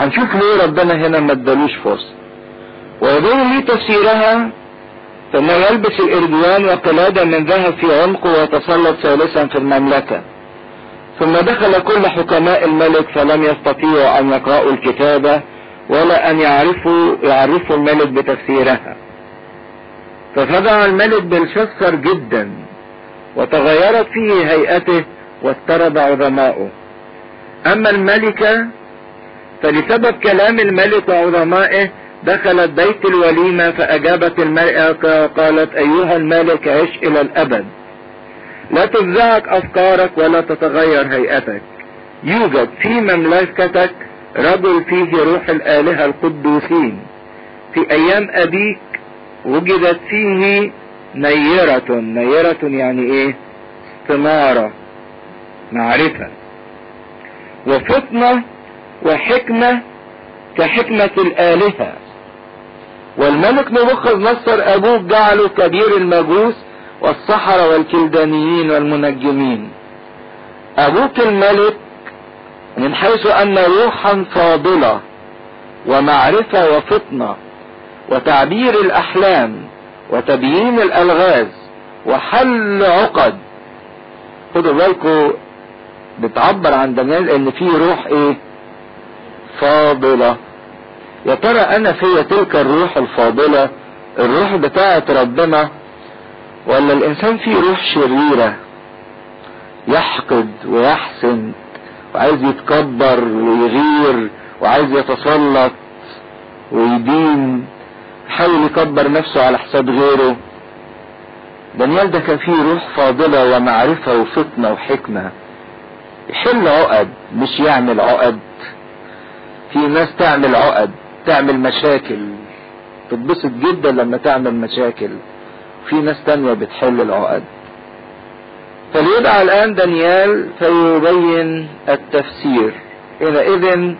هنشوف ليه ربنا هنا ما ادالوش فرصة. ويظن لي تفسيرها ثم يلبس الارجوان وقلادة من ذهب في عنقه ويتسلط ثالثا في المملكة. ثم دخل كل حكماء الملك فلم يستطيعوا أن يقرأوا الكتابة ولا أن يعرفوا يعرفوا الملك بتفسيرها. ففزع الملك بلشسر جدا وتغيرت فيه هيئته واضطرب عظماؤه. أما الملكة فلسبب كلام الملك وعظمائه دخلت بيت الوليمة فأجابت الملكة قالت أيها الملك عش إلى الأبد. لا تفزعك أفكارك ولا تتغير هيئتك. يوجد في مملكتك رجل فيه روح الآلهة القدوسين. في أيام أبيك وجدت فيه نيرة. نيرة يعني إيه؟ استمارة معرفة. وفطنة وحكمة كحكمة الآلهة. والملك نبوخذ نصر أبوه جعله كبير المجوس والسحرة والكلدانيين والمنجمين. أبوك الملك من حيث أن روحا فاضلة ومعرفة وفطنة وتعبير الأحلام وتبيين الألغاز وحل عقد. خدوا بالكم بتعبر عن دانيال إن في روح إيه؟ فاضلة. يا ترى أنا في تلك الروح الفاضلة الروح بتاعة ربنا ولا الإنسان فيه روح شريرة؟ يحقد ويحسن وعايز يتكبر ويغير وعايز يتسلط ويدين يحاول يكبر نفسه على حساب غيره. دانيال ده كان فيه روح فاضلة ومعرفة وفطنة وحكمة. يحل عقد مش يعمل عقد. في ناس تعمل عقد تعمل مشاكل تتبسط جدا لما تعمل مشاكل. في ناس تانية بتحل العقد. فليدعى الآن دانيال فيبين التفسير. حينئذ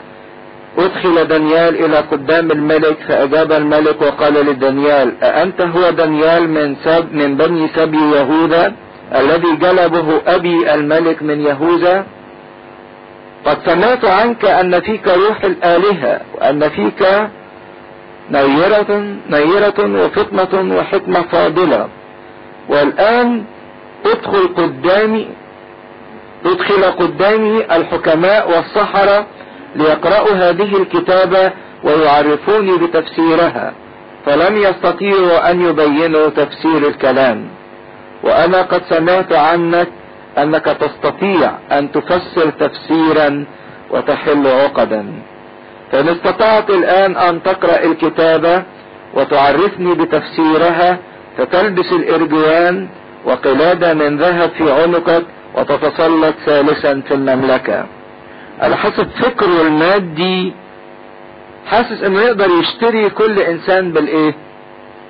أدخل دانيال إلى قدام الملك فأجاب الملك وقال لدانيال أأنت هو دانيال من سب من بني سبي يهوذا الذي جلبه أبي الملك من يهوذا؟ قد سمعت عنك أن فيك روح الآلهة وأن فيك نيرة نيرة وفطنة وحكمة فاضلة. والآن ادخل قدامي ادخل قدامي الحكماء والسحرة ليقرأوا هذه الكتابة ويعرفوني بتفسيرها. فلم يستطيعوا أن يبينوا تفسير الكلام. وأنا قد سمعت عنك أنك تستطيع أن تفسر تفسيرا وتحل عقدا. فإن استطعت الآن أن تقرأ الكتابة وتعرفني بتفسيرها فتلبس الإرجوان وقلادة من ذهب في عنقك وتتسلط ثالثا في المملكة. على حسب فكره المادي حاسس إنه يقدر يشتري كل إنسان بالإيه؟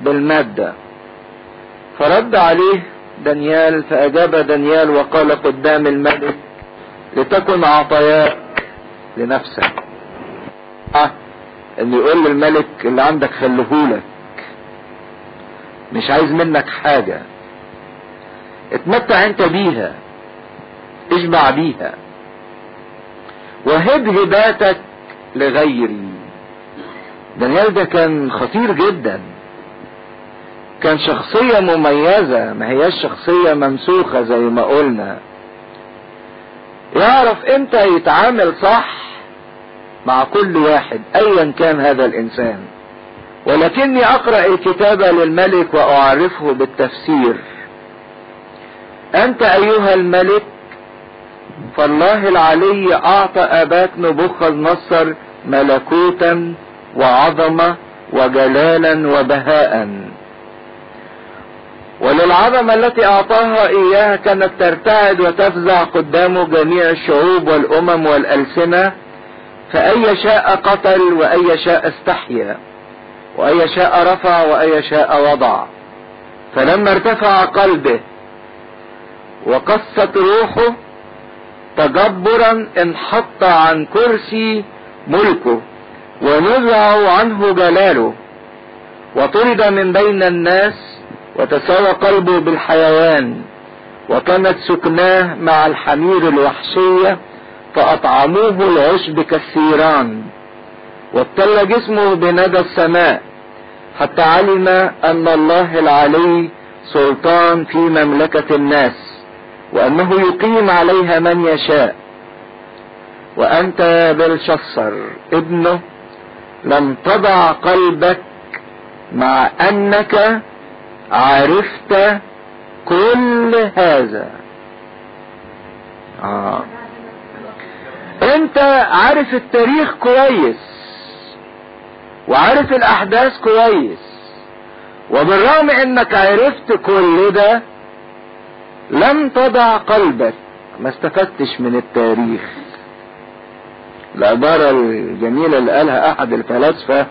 بالمادة. فرد عليه دانيال فأجاب دانيال وقال قدام الملك لتكن عطاياك لنفسك. آه اللي يقول للملك اللي عندك خليهولك مش عايز منك حاجة. اتمتع أنت بيها اشبع بيها. وهب هباتك لغيري. دانيال ده كان خطير جدا. كان شخصية مميزة ما هياش شخصية ممسوخة زي ما قلنا. يعرف إمتى يتعامل صح مع كل واحد ايا كان هذا الإنسان. ولكني أقرأ الكتابة للملك وأعرفه بالتفسير. أنت أيها الملك فالله العلي أعطى أباك نبوخذ نصر ملكوتا وعظمة وجلالا وبهاء وللعظمة التي أعطاها إياها كانت ترتعد وتفزع قدامه جميع الشعوب والأمم والألسنة فأي شاء قتل وأي شاء استحيا وأي شاء رفع وأي شاء وضع. فلما ارتفع قلبه وقست روحه تجبرا انحط عن كرسي ملكه ونزع عنه جلاله. وطرد من بين الناس وتساوى قلبه بالحيوان. وكانت سكناه مع الحمير الوحشية فأطعموه العشب كالثيران وابتل جسمه بندى السماء حتى علم أن الله العلي سلطان في مملكة الناس وأنه يقيم عليها من يشاء. وأنت يا بلشصر ابنه لم تضع قلبك مع أنك عرفت كل هذا. آه. انت عارف التاريخ كويس وعارف الأحداث كويس وبالرغم انك عرفت كل ده لم تضع قلبك. ما استفدتش من التاريخ. العبارة الجميلة اللي قالها أحد الفلاسفة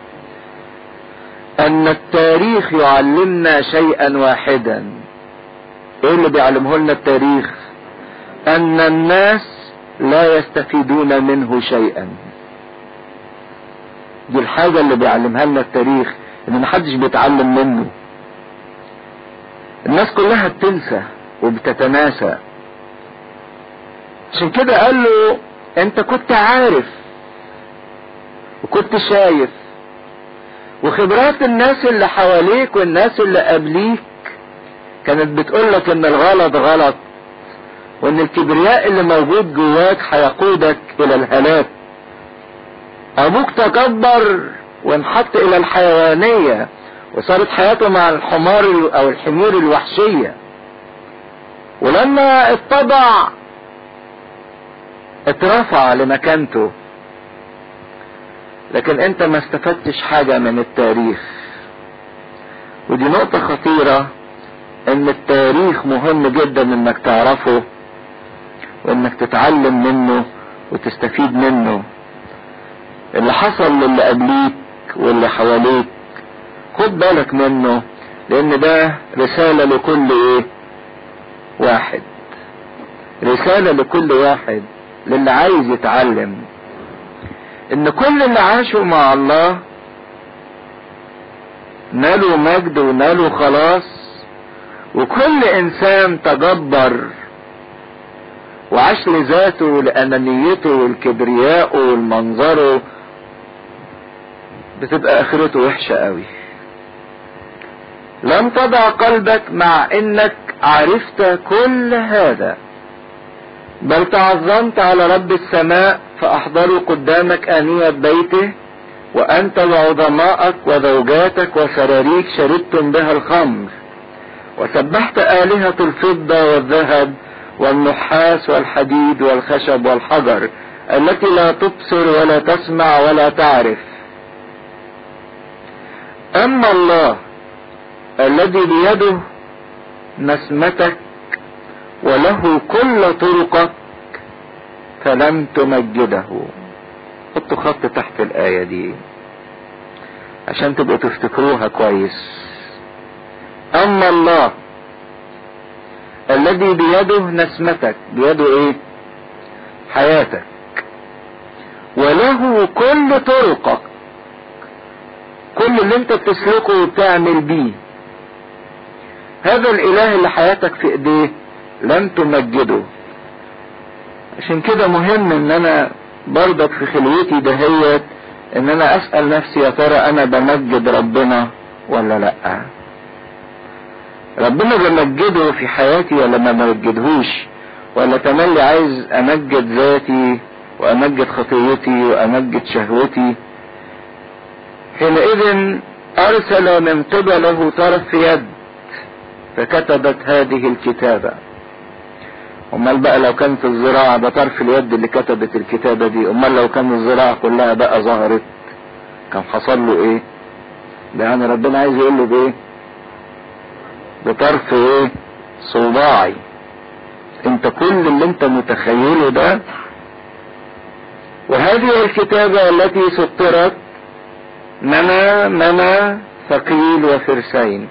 أن التاريخ يعلمنا شيئا واحدا. إيه اللي بيعلمه لنا التاريخ؟ أن الناس لا يستفيدون منه شيئا. دي الحاجة اللي بيعلمها لنا التاريخ إن محدش بيتعلم منه. الناس كلها بتنسى وبتتناسى. عشان كده قال له أنت كنت عارف وكنت شايف. وخبرات الناس اللي حواليك والناس اللي قبليك كانت بتقولك إن الغلط غلط وإن الكبرياء اللي موجود جواك هيقودك إلى الهلاك. أبوك تكبر وانحط إلى الحيوانية وصارت حياته مع الحمار أو الحمير الوحشية. ولما اتطبع اترفع لمكانته. لكن انت ما استفدتش حاجة من التاريخ. ودي نقطة خطيرة إن التاريخ مهم جدا إنك تعرفه وإنك تتعلم منه وتستفيد منه. اللي حصل للي قبليك واللي حواليك خد بالك منه لأن ده رسالة لكل إيه؟ واحد. رسالة لكل واحد للي عايز يتعلم. إن كل اللي عاشوا مع الله نالوا مجد ونالوا خلاص وكل إنسان تجبر وعاش لذاته لأنانيته والكبرياء والمنظره بتبقى آخرته وحشة قوي. لم تضع قلبك مع إنك عرفت كل هذا. بل تعظمت على رب السماء فأحضروا قدامك آنية بيته وأنت وعظمائك وزوجاتك وسراريك شربتم بها الخمر. وسبحت آلهة الفضة والذهب والنحاس والحديد والخشب والحجر التي لا تبصر ولا تسمع ولا تعرف. أما الله الذي بيده نسمتك وله كل طرقك فلم تمجده. حطوا خط تحت الآية دي عشان تبقوا تفتكروها كويس. أما الله الذي بيده نسمتك بيده إيه؟ حياتك. وله كل طرقك. كل اللي أنت بتسلكه وبتعمل بيه. هذا الإله اللي حياتك في إيديه. لم تمجده عشان كده مهم إن أنا برضك في خلوتي دهيت إن أنا أسأل نفسي يا ترى أنا بمجد ربنا ولا لأ؟ ربنا بمجده في حياتي ولا ما بمجدهوش ولا تملي عايز امجد ذاتي وامجد خطيتي وامجد شهوتي؟ حينئذ أرسل من قبله طرف يد فكتبت هذه الكتابة. أمال بقى لو كانت الزراعة ده طرف اليد اللي كتبت الكتابة دي. أمال لو كان الزراعة كلها بقى ظهرت كان حصل له إيه؟ يعني ربنا عايز يقول له بإيه؟ بطرف إيه؟ صباعي. أنت كل اللي أنت متخيله ده وهذه الكتابة التي سطرت منى منى ثقيل وفرسين.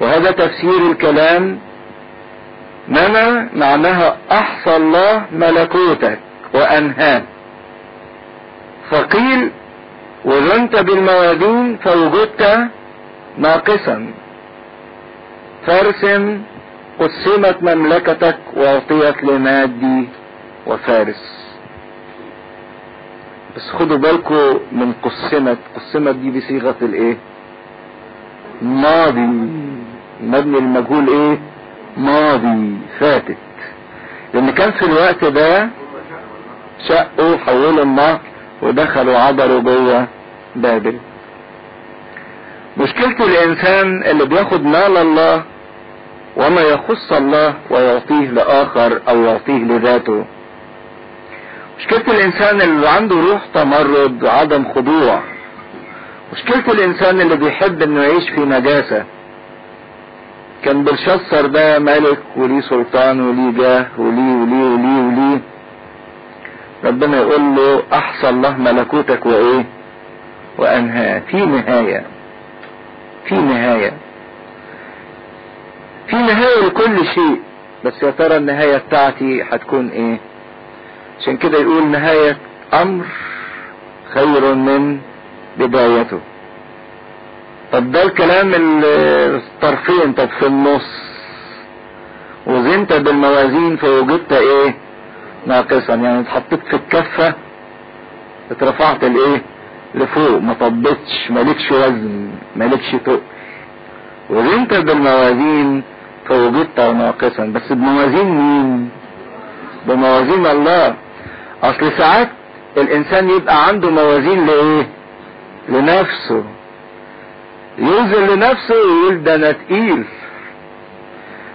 وهذا تفسير الكلام منى معناها أحصى الله ملكوتك وأنهاه. ثقيل وزنت بالموازين فوجدت ناقصا. فارس قسمت مملكتك وأعطيت لمادي وفارس. بس خدوا بالكم من قسمت. قسمت دي بصيغة الإيه؟ ماضي. مبني المجهول إيه؟ ماضي فاتت. لأن كان في الوقت ده شقوا حولوا النهر ودخلوا عبروا جوه بابل. مشكلة الإنسان اللي بياخد مال الله وما يخص الله ويعطيه لآخر أو يعطيه لذاته. مشكلة الإنسان اللي عنده روح تمرد وعدم خضوع. مشكلة الإنسان اللي بيحب إنه يعيش في نجاسة كان بلشسر ده ملك وليه سلطان وليه جاه وليه وليه وليه وليه ربنا يقول له أحصى الله ملكوتك وإيه؟ وانهاه في نهاية. في نهاية. في نهاية لكل شيء. بس يا ترى النهاية بتاعتي هتكون إيه؟ عشان كده يقول نهاية أمر خير من بدايته. طب ده الكلام الطرفين طب في النص. وزنت بالموازين فوجدت إيه؟ ناقصا. يعني اتحطيت في الكفة اترفعت الايه لفوق. ما طبتش مالكش وزن مالكش تقل وزنت بالموازين فوجدت ناقصا. بس بموازين مين؟ بموازين الله. أصل ساعات الإنسان يبقى عنده موازين لإيه؟ لنفسه. يوزن لنفسه ويقول ده أنا تقيل.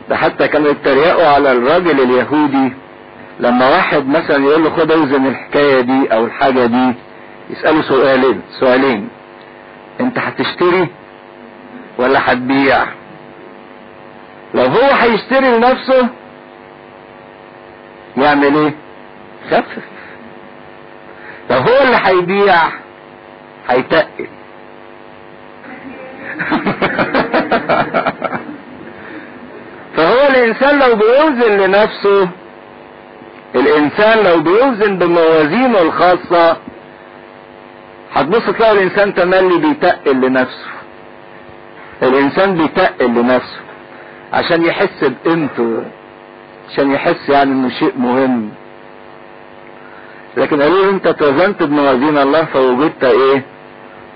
ده حتى كانوا يتريقوا على الراجل اليهودي لما واحد مثلا يقول له خد اوزن الحكاية دي أو الحاجة دي يسأله سؤالين سؤالين. أنت هتشتري ولا هتبيع؟ لو هو هيشتري لنفسه يعمل إيه؟ خفف لو هو اللي هيبيع هيتقل. فهو الإنسان لو بيوزن لنفسه الإنسان لو بيوزن بموازينه الخاصة هتبص تلاقي الإنسان تملي بيتقل لنفسه. الإنسان بيتقل لنفسه عشان يحس بقيمته عشان يحس يعني إنه شيء مهم. لكن قالوا أنت توزنت بموازين الله فوجدت إيه؟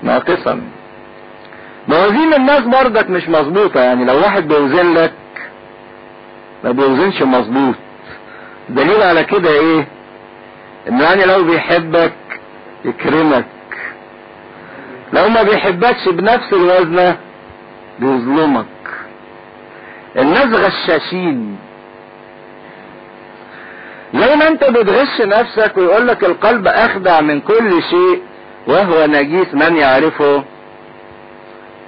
ناقصا. موازين الناس برضك مش مظبوطة يعني لو واحد بيوزن لك ما بيوزنش مظبوط. دليل على كده إيه؟ إنه يعني لو بيحبك يكرمك. لو ما بيحبكش بنفس الوزنة بيظلمك. الناس غشاشين. زي ما أنت بتغش نفسك ويقول لك القلب أخدع من كل شيء وهو نجيس من يعرفه.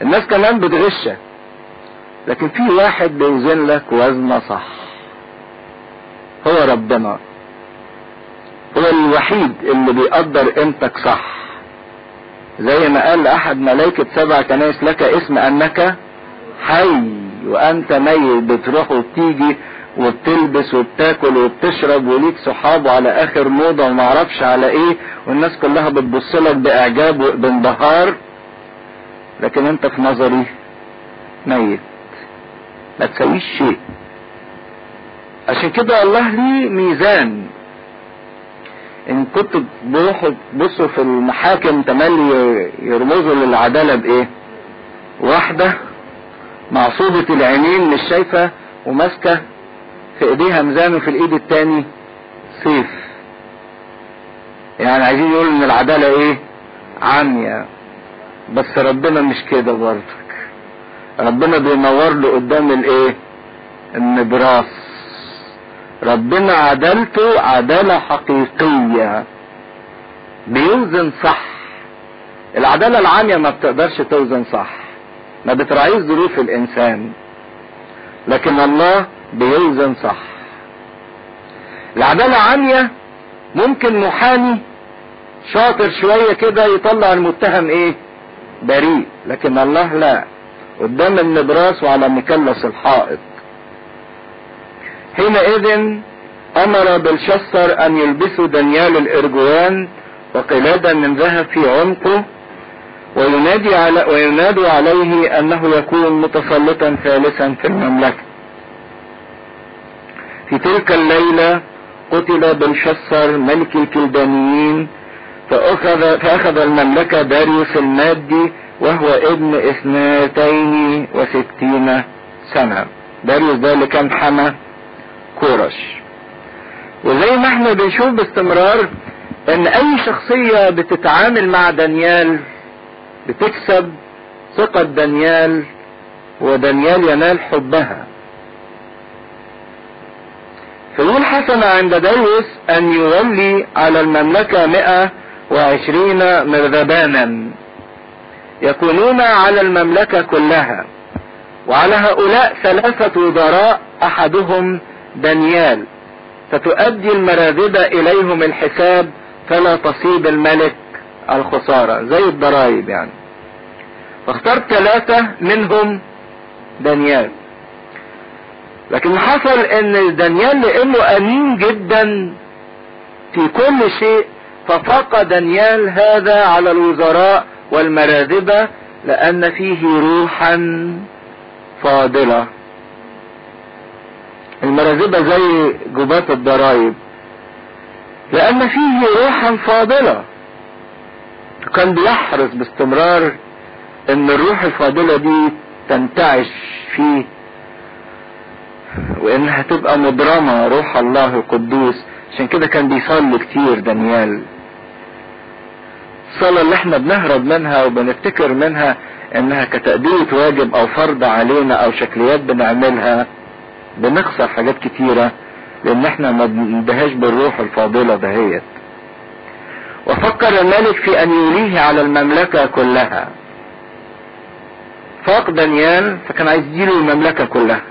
الناس كمان بتغشك لكن في واحد بيوزن لك وزنة صح. هو ربنا. هو الوحيد اللي بيقدر قيمتك صح. زي ما قال أحد ملائكة سبع كنائس لك اسم أنك حي وأنت ميت. بتروح وبتيجي وبتلبس وبتاكل وبتشرب وليك صحاب على آخر موضة وما أعرفش على إيه. والناس كلها بتبص لك بإعجاب وبانبهار. لكن انت في نظري ميت. ما تسويش شيء. عشان كده الله ليه ميزان؟ ان بروحوا تبصوا في المحاكم تملي يرمزوا للعدالة بإيه؟ واحدة معصوبة العينين مش شايفة وماسكة في إيديها ميزان وفي الإيد التاني سيف. يعني عايزين يقولوا إن العدالة إيه؟ عامية. بس ربنا مش كده برضك. ربنا بينور له قدام الايه؟ النبراس. ربنا عدالته عدالة حقيقية. بيوزن صح. العدالة العامية ما بتقدرش توزن صح. ما بتراعيش ظروف الإنسان. لكن الله بيوزن صح. العدالة عامية ممكن محامي شاطر شوية كده يطلع المتهم إيه؟ بريء لكن الله لا. قدام النبراس وعلى مكلس الحائط. حينئذ أمر بلشسر أن يلبسوا دانيال الإرجوان وقلادة من ذهب في عنقه وينادي على وينادوا عليه أنه يكون متسلطا ثالثا في المملكة. في تلك الليلة قتل بلشسر ملك الكلدانيين فأخذ, فأخذ المملكة داريوس المادي وهو ابن اثنتين وستين سنة. داريوس ده اللي كان حمى كورش. وزي ما إحنا بنشوف باستمرار إن أي شخصية بتتعامل مع دانيال بتكسب ثقة دانيال ودانيال ينال حبها. فيقول حسن عند داوس أن يولي على المملكة مئة وعشرين مرذبانا يكونون على المملكة كلها وعلى هؤلاء ثلاثة وزراء أحدهم دانيال. فتؤدي المراذبة إليهم الحساب فلا تصيب الملك الخسارة. زي الضرائب يعني. فاختار ثلاثة منهم دانيال. لكن حصل إن دانيال لأنه أمين جدا في كل شيء ففاق دانيال هذا على الوزراء والمراذبة لأن فيه روحا فاضلة المراذبة زي جبات الضرائب لأن فيه روحا فاضلة كان بيحرص باستمرار إن الروح الفاضلة دي تنتعش فيه وإنها تبقى مبرمة روح الله القدوس. عشان كده كان بيصلي كتير دانيال. الصلاة اللي إحنا بنهرب منها وبنفتكر منها إنها كتأدية واجب أو فرض علينا أو شكليات بنعملها بنخسر حاجات كتيرة لأن إحنا ما بندهاش بالروح الفاضلة دهيت وفكر الملك في أن يوليه على المملكة كلها. فاق دانيال فكان عايز يديله المملكة كلها.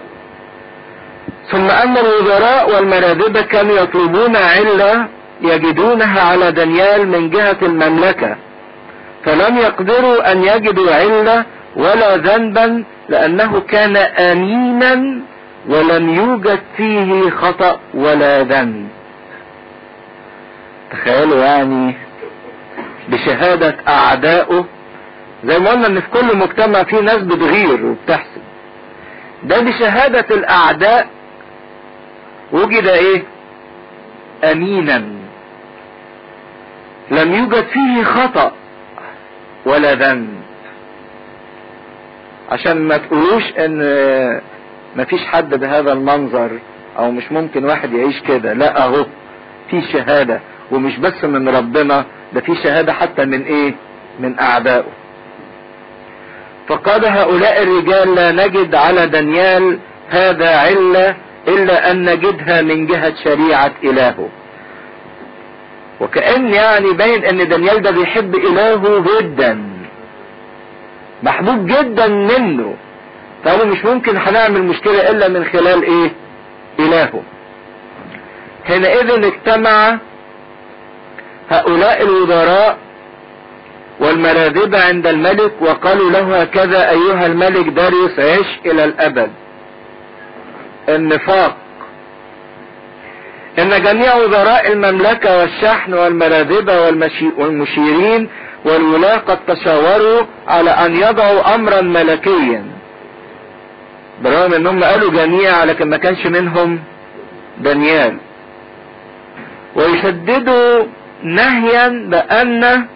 ثم أن الوزراء والمراذبة كانوا يطلبون علة يجدونها على دانيال من جهة المملكة فلم يقدروا أن يجدوا علة ولا ذنبا لأنه كان امينا ولم يوجد فيه خطأ ولا ذنب. تخيلوا يعني بشهادة اعدائه زي ما قلنا إن في كل مجتمع في ناس بتغير وبتحسب ده بشهادة الأعداء وجد إيه؟ امينا لم يوجد فيه خطأ ولا ذنب. عشان ما تقولوش إن مفيش حد بهذا المنظر أو مش ممكن واحد يعيش كده. لا أهو في شهادة. ومش بس من ربنا ده في شهادة حتى من إيه؟ من أعدائه. فقال هؤلاء الرجال لا نجد على دانيال هذا علة إلا أن نجدها من جهة شريعة إلهه. وكأن يعني باين أن دانيال ده بيحب إلهه جدا. محبوب جدا منه. فقالوا مش ممكن هنعمل مشكلة إلا من خلال إيه؟ إلهه. حينئذ اجتمع هؤلاء الوزراء والمراذبة عند الملك وقالوا له هكذا أيها الملك داريوس عش إلى الأبد. النفاق. إن جميع وزراء المملكة والشحن والمراذبة والمشيرين والولاة قد تشاوروا على أن يضعوا امرا ملكيا. برغم انهم قالوا جميع لكن ما كانش منهم دانيال. ويشددوا نهيا بأن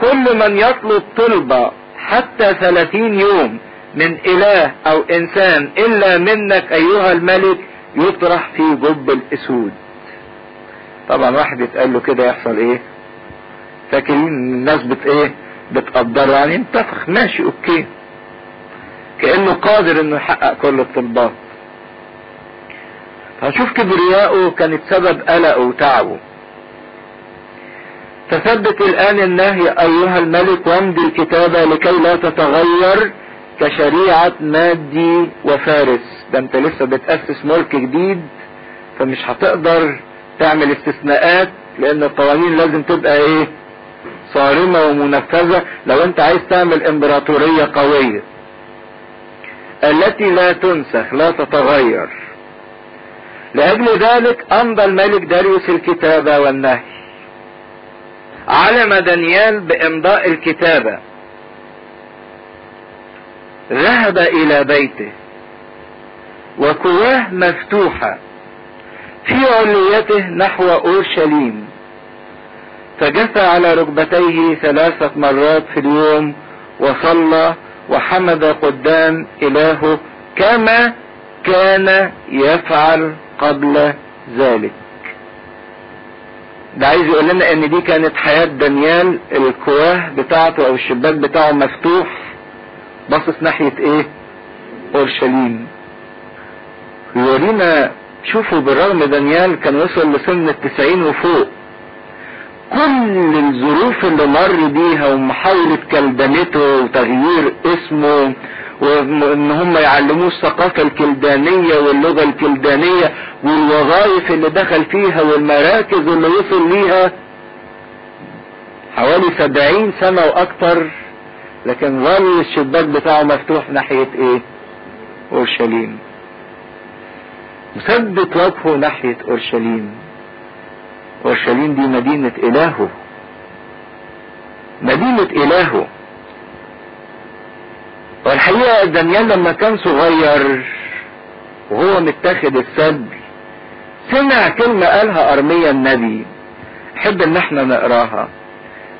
كل من يطلب طلبة حتى ثلاثين يوم من إله أو إنسان إلا منك أيها الملك يطرح في جب الأسود. طبعا واحد يتقال له كده يحصل إيه؟ فاكرين الناس بت إيه؟ بتقدره. يعني انتفخ ماشي أوكي. كأنه قادر إنه يحقق كل الطلبات. هشوف كبرياءه كانت سبب قلقه وتعبه. فثبت الآن النهي أيها الملك وامضي الكتابة لكي لا تتغير كشريعة مادي وفارس. ده أنت لسه بتأسس ملك جديد فمش هتقدر تعمل استثناءات لأن القوانين لازم تبقى إيه؟ صارمة ومنفذة. لو أنت عايز تعمل إمبراطورية قوية التي لا تنسخ لا تتغير. لأجل ذلك أمضى الملك داريوس الكتابة والنهي. علم دانيال بإمضاء الكتابة. ذهب إلى بيته. وكواه مفتوحة. في عليته نحو أورشليم. فجثى على ركبتيه ثلاثة مرات في اليوم وصلى وحمد قدام إلهه كما كان يفعل قبل ذلك. ده عايز يقول لنا إن دي كانت حياة دانيال الكواه بتاعته أو الشباك بتاعه مفتوح باصص ناحية إيه؟ أورشليم. يورينا شوفوا بالرغم دانيال كان وصل لسن التسعين وفوق. كل الظروف اللي مر بيها ومحاولة كلدنته وتغيير اسمه وان هم يعلموه الثقافة الكلدانية واللغة الكلدانية والوظائف اللي دخل فيها والمراكز اللي وصل ليها حوالي سبعين سنة وأكتر. لكن ظل الشباك بتاعه مفتوح ناحية إيه؟ أورشليم. مثبت وجهه ناحية أورشليم. أورشليم دي مدينة إلهه. مدينة إلهه. والحقيقة دانيال لما كان صغير وهو متاخد السبي سمع كلمة قالها أرميا النبي. حب إن إحنا نقراها.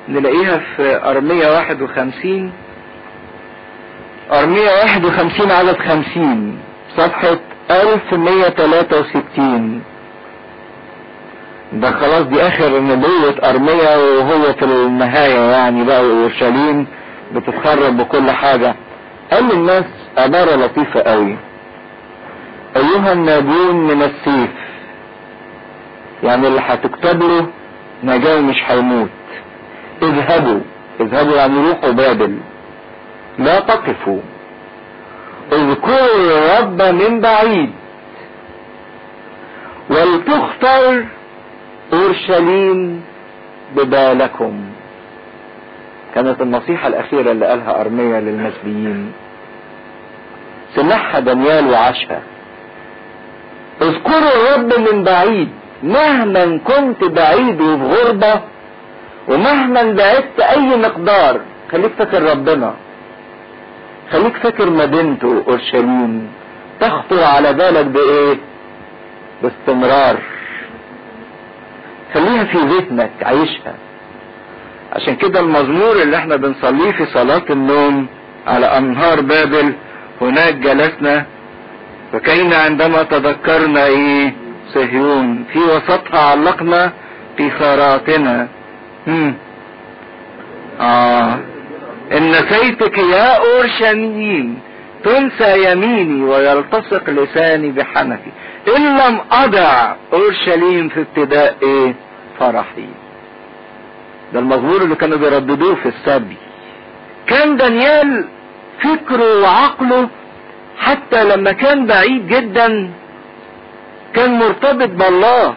نلاقيها في أرمية واحد وخمسين. أرمية واحد وخمسين عدد خمسين. صفحة ألف مية تلاتة وستين. ده خلاص دي آخر نبوة أرمية وهو في النهاية يعني بقى أورشليم بتتخرب بكل حاجة. قال للناس عبارة لطيفة قوي. أيها الناجون من السيف يعني اللي هتكتب له نجاة مش هيموت. اذهبوا اذهبوا يعني روحوا بابل. لا تقفوا. اذكروا الرب من بعيد. ولتختر أورشليم ببالكم. كانت النصيحة الأخيرة اللي قالها أرميا للمسبيين سمعها دانيال وعاشها. اذكروا الرب من بعيد. مهما كنت بعيد وفي غربة ومهما بعدت أي مقدار خليك فاكر ربنا. خليك فاكر مدينته أورشليم. تخطر على بالك بإيه؟ باستمرار. خليها في ذهنك عيشها. عشان كده المزمور اللي إحنا بنصليه في صلاة النوم على أنهار بابل هناك جلسنا. فكينا عندما تذكرنا إيه؟ صهيون. في وسطها علقنا قيثاراتنا هم. إن نسيتك يا أورشليم تنسى يميني ويلتصق لساني بحنكي إن لم أضع أورشليم في ابتداء إيه فرحي. ده المزمور اللي كانوا بيرددوه في السبي. كان دانيال فكره وعقله حتى لما كان بعيد جدا كان مرتبط بالله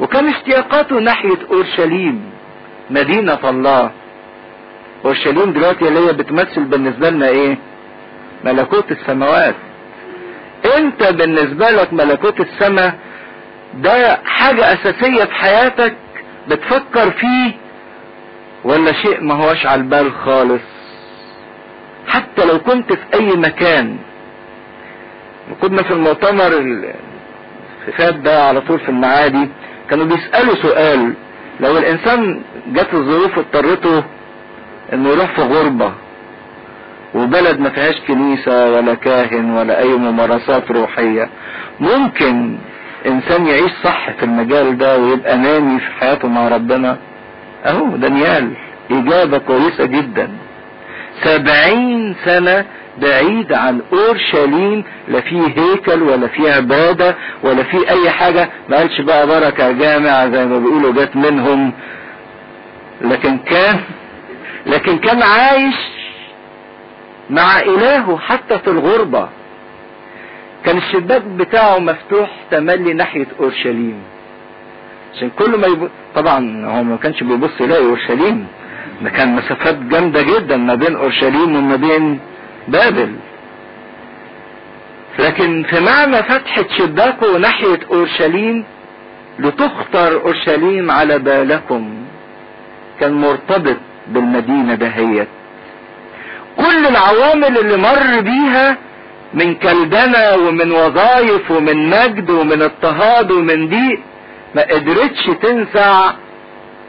وكان اشتياقاته ناحية أورشليم مدينة الله. أورشليم دلوقتي اللي هي بتمثل بالنسبة لنا إيه؟ ملكوت السماوات. أنت بالنسبة لك ملكوت السماء ده حاجة أساسية في حياتك بتفكر فيه ولا شيء ما هوش على البال خالص؟ حتى لو كنت في أي مكان. كنا في المؤتمر اللي فات ده على طول في المعادي كانوا بيسألوا سؤال. لو الإنسان جات الظروف اضطرته إنه يروح في غربة وبلد ما فيهاش كنيسة ولا كاهن ولا أي ممارسات روحية. ممكن إنسان يعيش صح في المجال ده ويبقى نامي في حياته مع ربنا. أهو دانيال إجابة كويسة جدا. سبعين سنة بعيد عن أورشليم لا فيه هيكل ولا فيه عبادة ولا فيه أي حاجة. ما قالش بقى بركة جامعة زي ما بيقولوا جت منهم. لكن كان لكن كان عايش مع إلهه حتى في الغربة. كان الشباك بتاعه مفتوح تملي ناحية أورشليم. عشان كل ما يب... طبعا هو ما كانش بيبص يلاقي أورشليم. ده كان مسافات جامدة جدا ما بين أورشليم وما بين بابل. لكن في معنى فتحة شباكه ناحية أورشليم لتختار أورشليم على بالكم كان مرتبط بالمدينة دهيت كل العوامل اللي مر بيها من كلدنة ومن وظائف ومن مجد ومن اضطهاد ومن ضيق ما قدرتش تنزع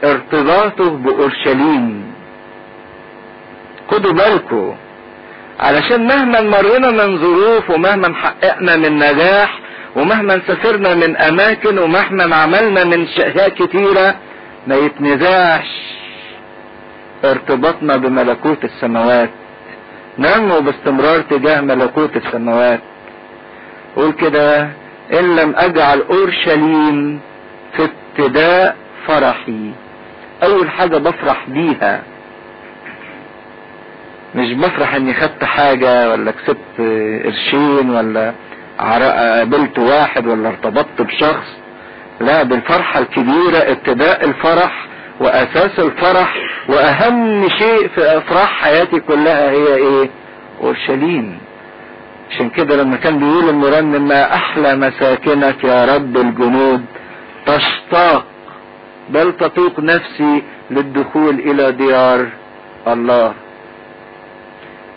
ارتباطه بأورشليم. خدوا بالكم علشان مهما مرينا من ظروف ومهما حققنا من نجاح ومهما سافرنا من أماكن ومهما عملنا من اشياء كتيرة ما يتنزعش. ارتباطنا بملكوت السماوات. ننمو باستمرار تجاه ملكوت السماوات. قول كده إن لم أجعل أورشليم في ابتداء فرحي. أول حاجة بفرح بيها. مش بفرح إني خدت حاجة ولا كسبت قرشين ولا قابلت واحد ولا ارتبطت بشخص. لا بالفرحة الكبيرة ابتداء الفرح وأساس الفرح وأهم شيء في أفراح حياتي كلها هي إيه؟ أورشليم. عشان كده لما كان بيقول المرنم ما أحلى مساكنك يا رب الجنود تشتاق بل تطوق نفسي للدخول إلى ديار الله.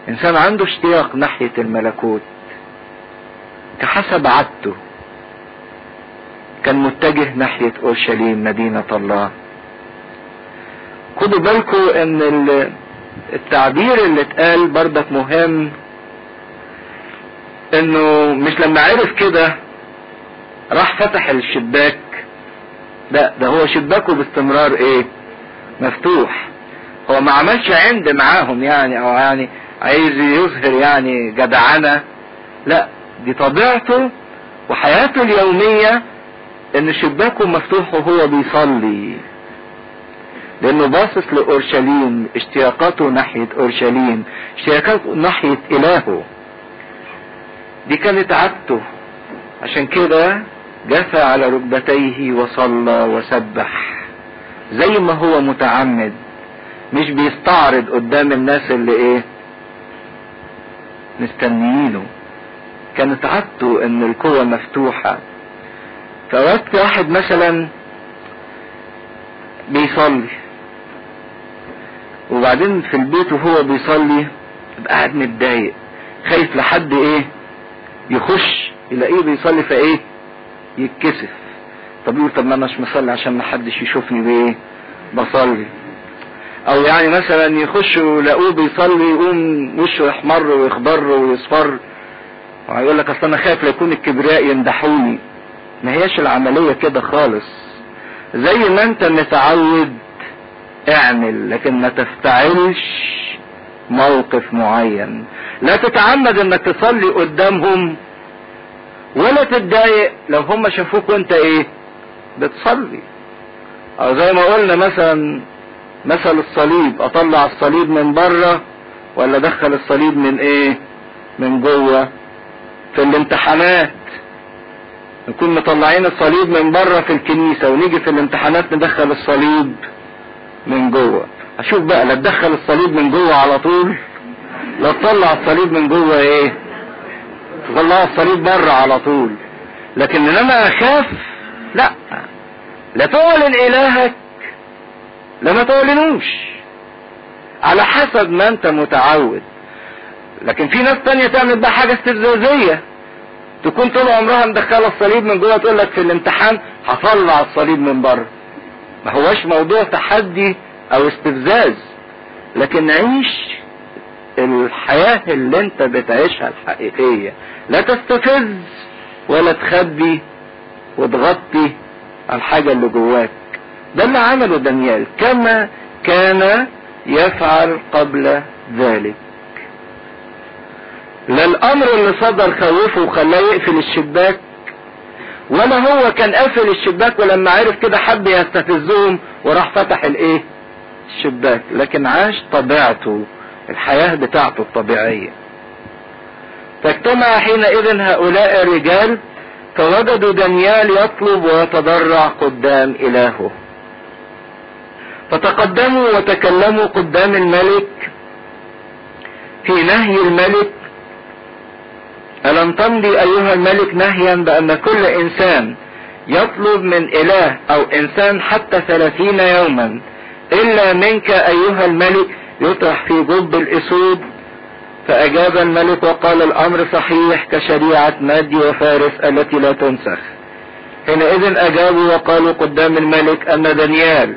إنسان عنده اشتياق ناحية الملكوت. كحسب عادته. كان متجه ناحية أورشليم مدينة الله. خدوا بالكم إن التعبير اللي اتقال بردك مهم إنه مش لما عرف كده راح فتح الشباك. لا ده هو شباكه باستمرار إيه؟ مفتوح. هو ما عملش عند معاهم يعني أو يعني عايز يظهر يعني جدعنة لا دي طبيعته وحياته اليومية إن شباكه مفتوح وهو بيصلي. لأنه باصص لأورشليم اشتياقاته ناحية أورشليم اشتياقاته ناحية إلهه. دي كانت عادته. عشان كده جثى على ركبتيه وصلى وسبح. زي ما هو متعمد. مش بيستعرض قدام الناس اللي إيه؟ مستنيينه. كانت عادته إن القوة مفتوحة. فوقت واحد مثلا بيصلي. وبعدين في البيت وهو بيصلي قاعد متضايق خايف لحد إيه؟ يخش يلاقيه بيصلي فايه يتكسف. طب يقول طب ما أنا مش مصلي عشان ما حدش يشوفني بايه بصلي. أو يعني مثلا يخشوا يلاقوه بيصلي يقوم وشه يحمر ويخضر ويصفر. ويقول لك أصل أنا خايف لا يكون الكبرياء يمدحوني. ما هياش العملية كده خالص. زي ما أنت متعود اعمل لكن ما تفتعلش موقف معين. لا تتعمد انك تصلي قدامهم ولا تتضايق. لو هم شافوك وانت إيه؟ بتصلي. أو زي ما قلنا مثلا مثل الصليب. أطلع الصليب من بره ولا أدخل الصليب من إيه؟ من جوه؟ في الامتحانات. نكون مطلعين الصليب من بره في الكنيسة ونيجي في الامتحانات ندخل الصليب. من جوه. أشوف بقى لا تدخل الصليب من جوه على طول لا تطلع الصليب من جوه إيه؟ تطلع الصليب بره على طول. لكن إنما أخاف لا. لا تعلن إلهك لما تعلنوش على حسب ما أنت متعود. لكن في ناس تانية تعمل بقى حاجة استفزازية. تكون طول عمرها مدخلة الصليب من جوه تقول لك في الامتحان هطلع الصليب من بره. ما هوش موضوع تحدي أو استفزاز لكن عيش الحياة اللي أنت بتعيشها الحقيقية. لا تستفز ولا تخبي وتغطي الحاجة اللي جواك. ده اللي عمله دانيال كما كان يفعل قبل ذلك. لا الأمر اللي صدر خوفه وخلاه يقفل الشباك ولا هو كان قافل الشباك ولما عرف كده حب يستفزهم وراح فتح الايه؟ الشباك. لكن عاش طبيعته الحياة بتاعته الطبيعية. فاجتمع حينئذ هؤلاء الرجال فوجدوا دانيال يطلب ويتضرع قدام إلهه. فتقدموا وتكلموا قدام الملك في نهي الملك ألم تمضي أيها الملك نهيا بأن كل إنسان يطلب من إله أو إنسان حتى ثلاثين يوما إلا منك أيها الملك يطرح في جب الأسود؟ فأجاب الملك وقال الأمر صحيح كشريعة مادي وفارس التي لا تنسخ. حينئذ أجابوا وقالوا قدام الملك أن دانيال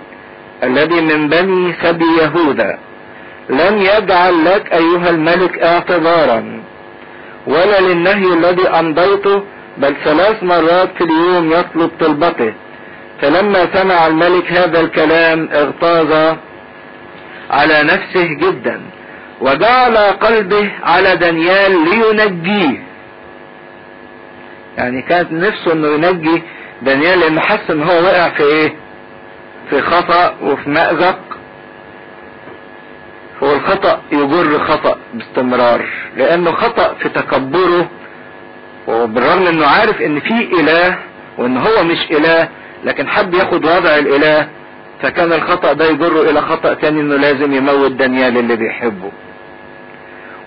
الذي من بني سبي يهوذا لم يجعل لك أيها الملك اعتذارا ولا للنهي الذي أمضيته بل ثلاث مرات في اليوم يطلب طلبته. فلما سمع الملك هذا الكلام اغتاظ على نفسه جدا وجعل قلبه على دانيال لينجيه. يعني كانت نفسه إنه ينجي دانيال لأنه حس إن هو وقع في إيه؟ في خطأ وفي مأزق. هو الخطأ يجر خطأ باستمرار لأنه خطأ في تكبره وبالرغم إنه عارف إن في إله وإن هو مش إله لكن حب ياخد وضع الإله فكان الخطأ ده يجره إلى خطأ تاني إنه لازم يموت دانيال اللي بيحبه.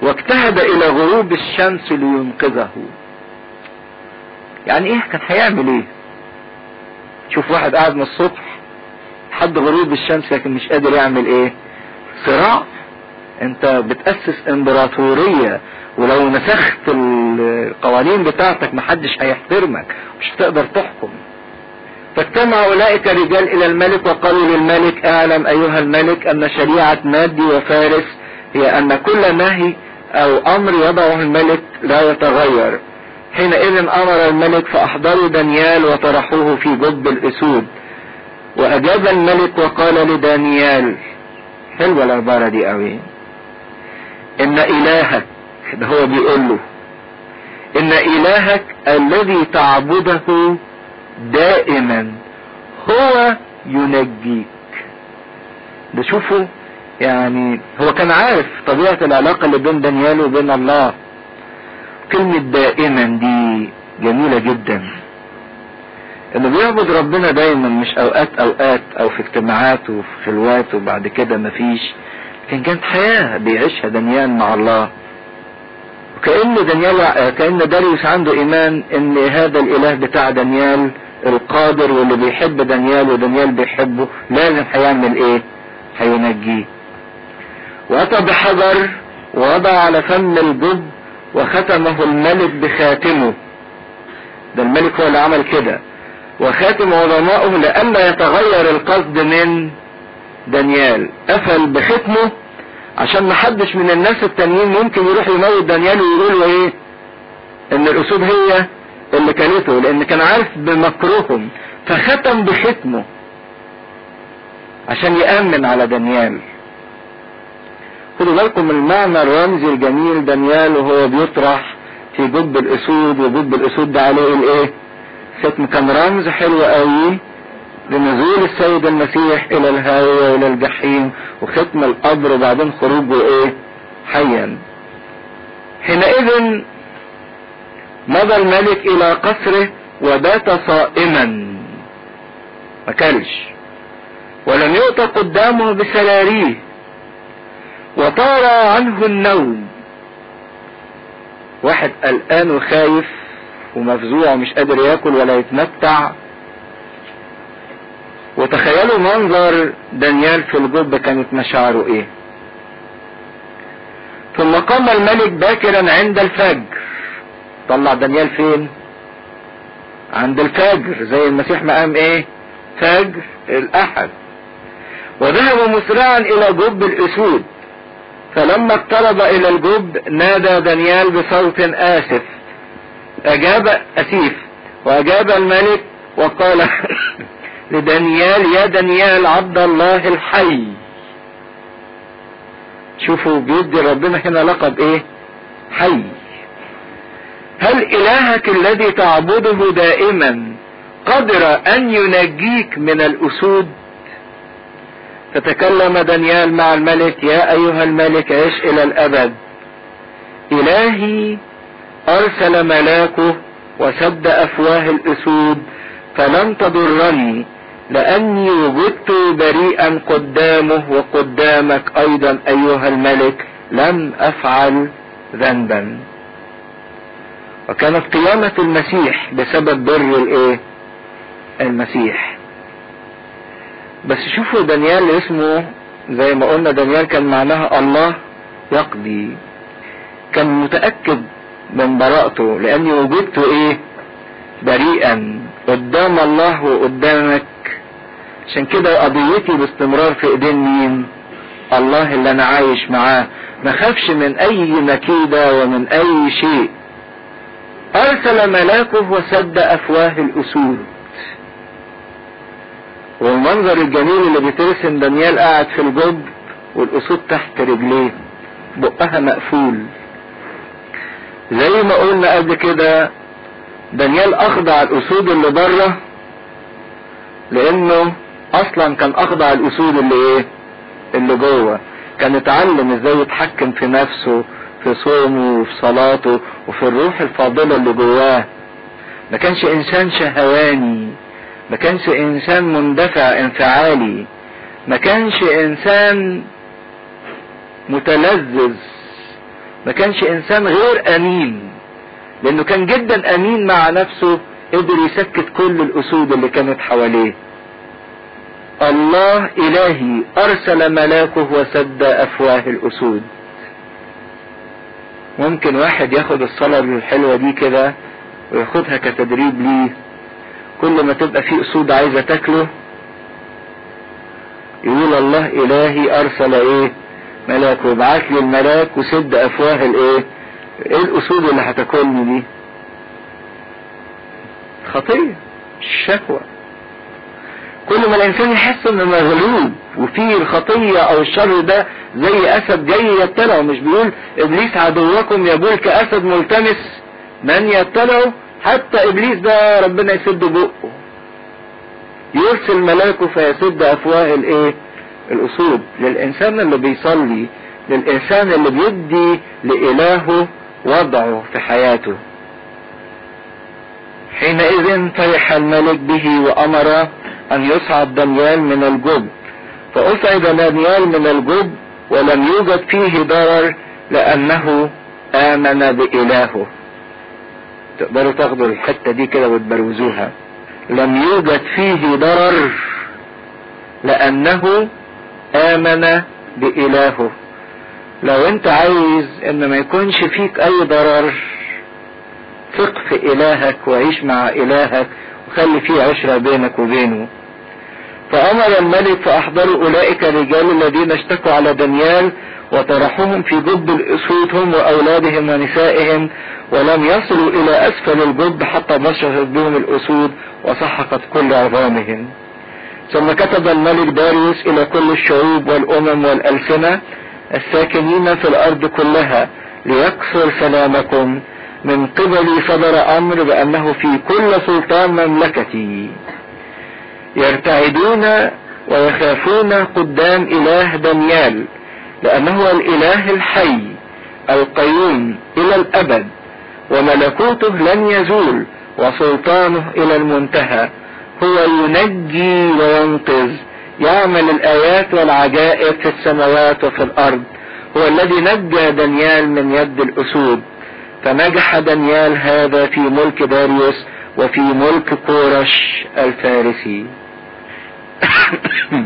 واجتهد إلى غروب الشمس لينقذه. يعني إيه؟ كان هيعمل إيه؟ شوف واحد قاعد من الصبح لحد غروب الشمس لكن مش قادر يعمل إيه؟ صراع. انت بتأسس امبراطورية ولو نسخت القوانين بتاعتك محدش هيحترمك مش هتقدر تحكم. فاجتمع أولئك الرجال إلى الملك وقالوا للملك أعلم أيها الملك أن شريعة مادي وفارس هي أن كل نهي أو أمر يضعه الملك لا يتغير. حينئذ أمر الملك فأحضروا دانيال وطرحوه في جب الأسود. وأجاب الملك وقال لدانيال حلوة العبارة دي قوي إن إلهك ده هو بيقول له إن إلهك الذي تعبده دائما هو ينجيك. ده شوفوا يعني هو كان عارف طبيعة العلاقة اللي بين دانيال وبين الله. كلمة دائما دي جميلة جدا. انه بيعبد ربنا دايما مش أوقات أوقات أو في اجتماعات وفي خلوات وبعد كده مفيش. لكن كانت حياة بيعيشها دانيال مع الله. وكأن دانيال كأن داريوس عنده إيمان إن هذا الإله بتاع دانيال القادر واللي بيحب دانيال ودانيال بيحبه لازم هيعمل إيه؟ هينجيه. وأتى بحجر ووضع على فم الجب وختمه الملك بخاتمه. ده الملك هو اللي عمل كده. وخاتم عظمائه لئلا يتغير القصد من دانيال. قفل بختمه عشان محدش من الناس التانيين ممكن يروح يموت دانيال ويقول له إيه؟ إن الأسود هي اللي كلته لأن كان عارف بمكرهم فختم بختمه عشان يأمن على دانيال. خدوا بالكم المعنى الرمزي الجميل دانيال وهو بيطرح في جب الأسود وجب الأسود ده عليه الإيه؟ ختم. كان رمز حلو قوي. لنزول السيد المسيح إلى الهاوية وإلى الجحيم وختم القبر وبعدين خروجه إيه؟ حيا. حينئذ مضى الملك إلى قصره وبات صائما. ما كلش ولم يؤت قدامه بسراريه وطار عنه النوم. واحد قلقان وخايف ومفزوع ومش قادر ياكل ولا يتمتع. وتخيلوا منظر دانيال في الجب كانت مشاعره إيه؟ ثم قام الملك باكرا عند الفجر. طلع دانيال فين؟ عند الفجر زي المسيح ما قام إيه؟ فجر الأحد. وذهب مسرعا إلى جب الأسود. فلما اقترب إلى الجب نادى دانيال بصوت آسف. أجاب أسيف. وأجاب الملك وقال لدانيال يا دانيال عبد الله الحي. شوفوا بيدي ربنا هنا لقب إيه؟ حي. هل إلهك الذي تعبده دائما قدر أن ينجيك من الأسود؟ فتكلم دانيال مع الملك يا أيها الملك عش إلى الأبد. إلهي أرسل ملاكه وسد أفواه الأسود فلم تضرني. لأني وجدت بريئا قدامه وقدامك أيضا أيها الملك لم أفعل ذنبا. وكانت قيامة المسيح بسبب بر الإيه؟ المسيح. بس شوفوا دانيال اسمه زي ما قلنا دانيال كان معناها الله يقضي. كان متأكد من براءته لأني وجدت إيه؟ بريئا قدام الله وقدامك عشان كده قضيتي باستمرار في إيدين مين؟ الله اللي أنا عايش معاه. ما خافش من أي مكيدة ومن أي شيء. أرسل ملاكه وسد أفواه الأسود. والمنظر الجميل اللي بيترسم دانيال قاعد في الجب والأسود تحت رجليه. بقها مقفول. زي ما قلنا قبل كده دانيال أخضع الأسود اللي بره لأنه أصلا كان أخضع الاسود اللي إيه؟ اللي جوه. كان اتعلم إزاي يتحكم في نفسه في صومه وفي صلاته وفي الروح الفاضلة اللي جواه. ما كانش إنسان شهواني. ما كانش إنسان مندفع انفعالي. ما كانش إنسان متلذذ. ما كانش إنسان غير أمين. لأنه كان جدا أمين مع نفسه قدر يسكت كل الاسود اللي كانت حواليه. الله إلهي أرسل ملاكه وسد أفواه الأسود. ممكن واحد ياخد الصلاة الحلوة دي كده وياخدها كتدريب ليه. كل ما تبقى في أسود عايزة تاكله. يقول الله إلهي أرسل إيه؟ ملاك. وابعت لي الملاك وسد أفواه الإيه؟ إيه الأسود اللي هتاكلني دي. خطية الشكوى كل ما الإنسان يحس إنه مغلوب وفي الخطية أو الشر ده زي أسد جاي يبتلعه مش بيقول إبليس عدوكم يقول كاسد ملتمس من يبتلعه حتى إبليس ده ربنا يسد بقه. يرسل ملاكه فيسد أفواه الإيه؟ الأسود. للإنسان اللي بيصلي للإنسان اللي بيدي لإلهه وضعه في حياته. حينئذ فرح الملك به وامر أن يصعد دانيال من الجب فأصعد دانيال من الجب ولم يوجد فيه ضرر لأنه آمن بإلهه. تقدروا تاخدوا الحتة دي كده وتبروزوها. لم يوجد فيه ضرر لأنه آمن بإلهه. لو أنت عايز إن ما يكونش فيك أي ضرر ثق في إلهك وعيش مع إلهك وخلي فيه عشرة بينك وبينه. فامر الملك فاحضروا أولئك الرجال الذين اشتكوا على دانيال وطرحوهم في جب الاسود هم وأولادهم ونسائهم ولم يصلوا إلى أسفل الجب حتى نشرت بهم الأسود وسحقت كل عظامهم. ثم كتب الملك داريوس إلى كل الشعوب والأمم والألسنة الساكنين في الأرض كلها ليكثر سلامكم. من قبلي صدر أمر بأنه في كل سلطان مملكتي. يرتعدون ويخافون قدام إله دانيال لأنه الإله الحي القيوم إلى الأبد وملكوته لن يزول وسلطانه إلى المنتهى. هو ينجي وينقذ يعمل الآيات والعجائب في السماوات وفي الأرض. هو الذي نجى دانيال من يد الأسود. فنجح دانيال هذا في ملك داريوس وفي ملك كورش الفارسي.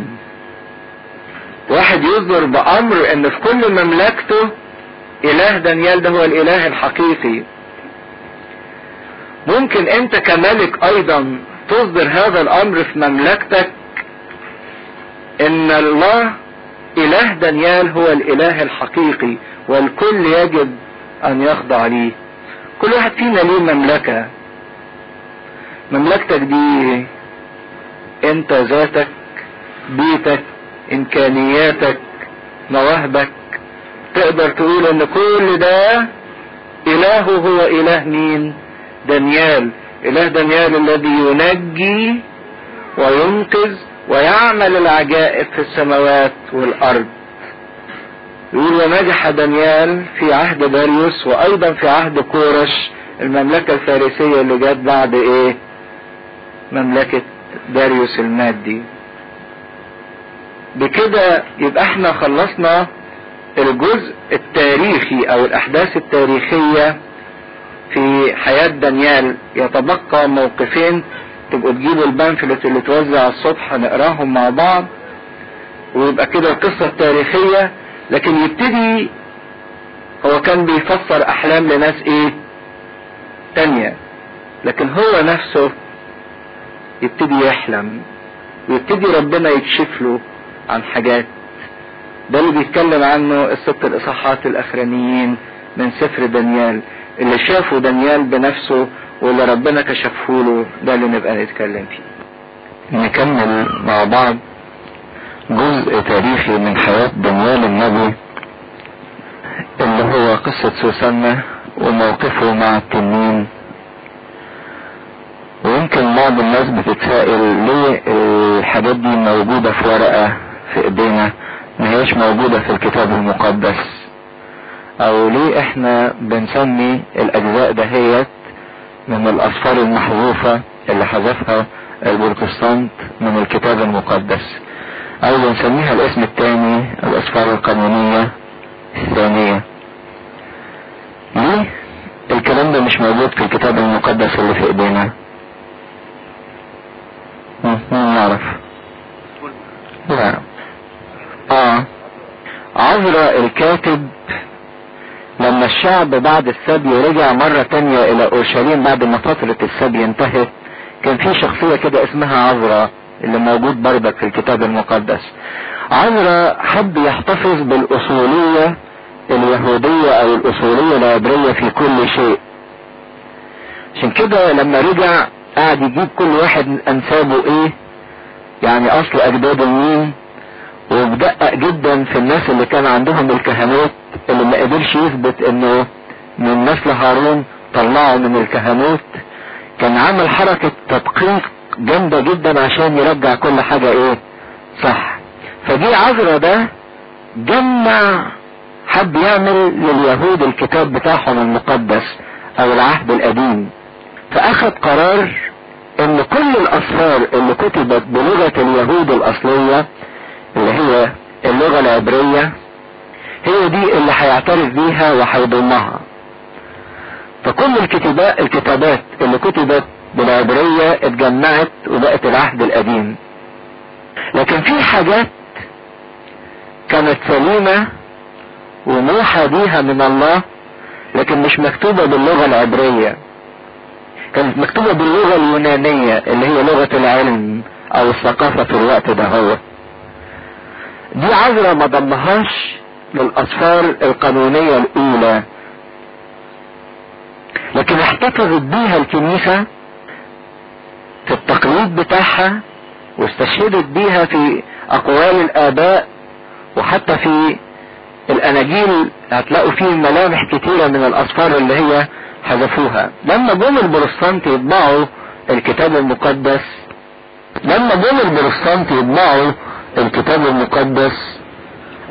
واحد يصدر بأمر إن في كل مملكته إله دانيال ده هو الإله الحقيقي. ممكن أنت كملك أيضا تصدر هذا الأمر في مملكتك إن الله إله دانيال هو الإله الحقيقي والكل يجب أن يخضع ليه كل واحد فينا ليه مملكة. مملكتك دي أنت ذاتك بيتك إمكانياتك مواهبك. تقدر تقول إن كل ده إلهه هو إله مين؟ دانيال. إله دانيال الذي ينجي وينقذ ويعمل العجائب في السماوات والأرض. يقول ونجح دانيال في عهد داريوس وأيضا في عهد كورش المملكة الفارسية اللي جت بعد إيه؟ مملكة داريوس المادي. بكده يبقى إحنا خلصنا الجزء التاريخي أو الأحداث التاريخية في حياة دانيال. يتبقى موقفين تبقوا تجيبوا البامفلت اللي توزع الصبح نقراهم مع بعض ويبقى كده القصة التاريخية. لكن يبتدي هو كان بيفسر أحلام لناس إيه؟ تانية. لكن هو نفسه يبتدي يحلم ويبتدي ربنا يكشف له عن حاجات. ده اللي بيتكلم عنه الست الإصحاحات الأخرانيين من سفر دانيال. اللي شافوا دانيال بنفسه واللي ربنا كشفه له ده اللي نبقى نتكلم فيه. نكمل مع بعض. جزء تاريخي من حياة دانيال النبي اللي هو قصة سوسنة وموقفه مع التنين. ويمكن بعض الناس بتتسائل ليه الحاجات دي موجودة في ورقة في إيدينا ما هيش موجودة في الكتاب المقدس؟ أو ليه إحنا بنسمي الأجزاء دهيت من الأسفار المحذوفة اللي حذفها البروتستانت من الكتاب المقدس؟ أو بنسميها الاسم الثاني الأسفار القانونية الثانية. ليه؟ الكلام ده مش موجود في الكتاب المقدس اللي في إيدينا. نعرف. لا. آه. عذرا الكاتب لما الشعب بعد السبي رجع مرة تانية إلى أورشليم بعد ما فترة السبي انتهت كان في شخصية كده اسمها عذرا اللي موجود بردك في الكتاب المقدس. عذرا حب يحتفظ بالأصولية اليهودية أو الأصولية العبرية في كل شيء. عشان كده لما رجع قاعد يجيب كل واحد أنسابه إيه؟ يعني أصل اجداده مين وبدقق جدا في الناس اللي كان عندهم الكهنوت اللي ما قدرش يثبت إنه من نسل هارون طلعوا من الكهنوت. كان عامل حركة تدقيق جامدة جدا عشان يرجع كل حاجة إيه؟ صح. فجي عذرا ده جمع حب يعمل لليهود الكتاب بتاعهم المقدس أو العهد القديم. فأخذ قرار إن كل الاسفار اللي كتبت بلغة اليهود الأصلية اللي هي اللغة العبرية هي دي اللي هيعترف بيها وهيضمها. فكل الكتابات الكتابات اللي كتبت بالعبرية اتجمعت وبقت العهد القديم. لكن في حاجات كانت سليمة وموحى بيها من الله لكن مش مكتوبة باللغة العبرية. كانت مكتوبة باللغة اليونانية اللي هي لغة العلم أو الثقافة في الوقت ده هو. دي عذرة ما ضمهاش للأسفار القانونية الأولى. لكن احتفظت بيها الكنيسة في التقليد بتاعها واستشهدت بيها في أقوال الآباء وحتى في الأناجيل هتلاقوا فيه ملامح كتيرة من الأسفار اللي هي حذفوها. لما جم البروتستانت يطبعوا الكتاب المقدس لما جم البروتستانت يطبعوا الكتاب المقدس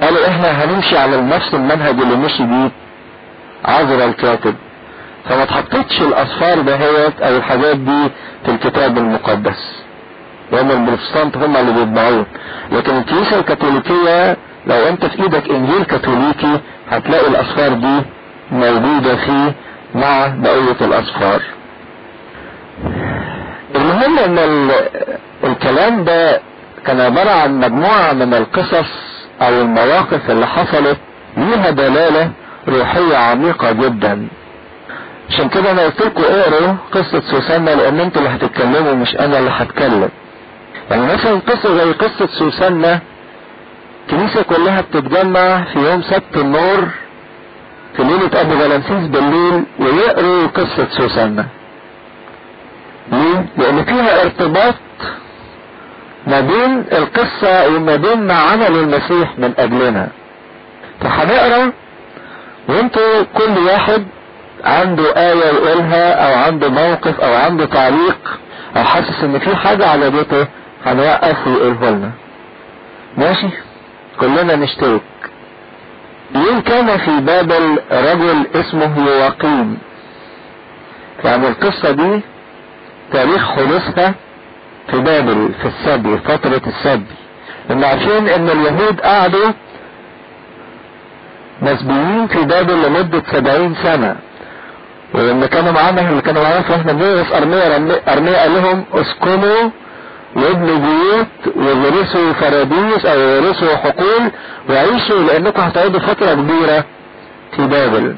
قالوا إحنا هنمشي على نفس المنهج اللي مشي بيه عذر الكاتب. فما تحطتش الاسفار دهيت أو الحاجات دي في الكتاب المقدس. لأن البروتستانت هم اللي بيطبعوه. لكن الكنيسة الكاثوليكية لو أنت في إيدك إنجيل كاثوليكي هتلاقي الاسفار دي موجودة فيه مع بقية الاسفار المهم إن الكلام ده كان عبارة عن مجموعة من القصص أو المواقف اللي حصلت ليها دلالة روحية عميقة جدا. عشان كده أنا قلت لكم اقروا قصة سوسنة لأن أنتوا اللي هتتكلموا مش أنا اللي هتكلم. يعني مثلا قصة زي قصة سوسنة الكنيسة كلها بتتجمع في يوم سبت النور في ليلة ابو فالنسيس بالليل ويقروا قصة سوسنة ليه؟ لأن فيها ارتباط ما بين القصة وما بين ما عمل المسيح من اجلنا فهنقرأ وانتوا كل واحد عنده آية يقولها أو عنده موقف أو عنده تعليق أو حاسس إن في حاجة عجبته هنوقف ويقوله لنا. ماشي؟ كلنا نشترك. يوم كان في بابل رجل اسمه يواقيم يعني القصة دي تاريخ حدوثها في بابل في السبي فترة السبي. لأن عارفين إن اليهود قعدوا مسبيين في بابل لمدة سبعين سنة. ولما كانوا معانا اللي كانوا معانا فاحنا بنورث أرمية أرمية قال لهم اسكنوا وابنوا بيوت وورثوا فراديس أو ورثوا حقول وعيشوا لأنكم هتقعدوا فترة كبيرة في بابل.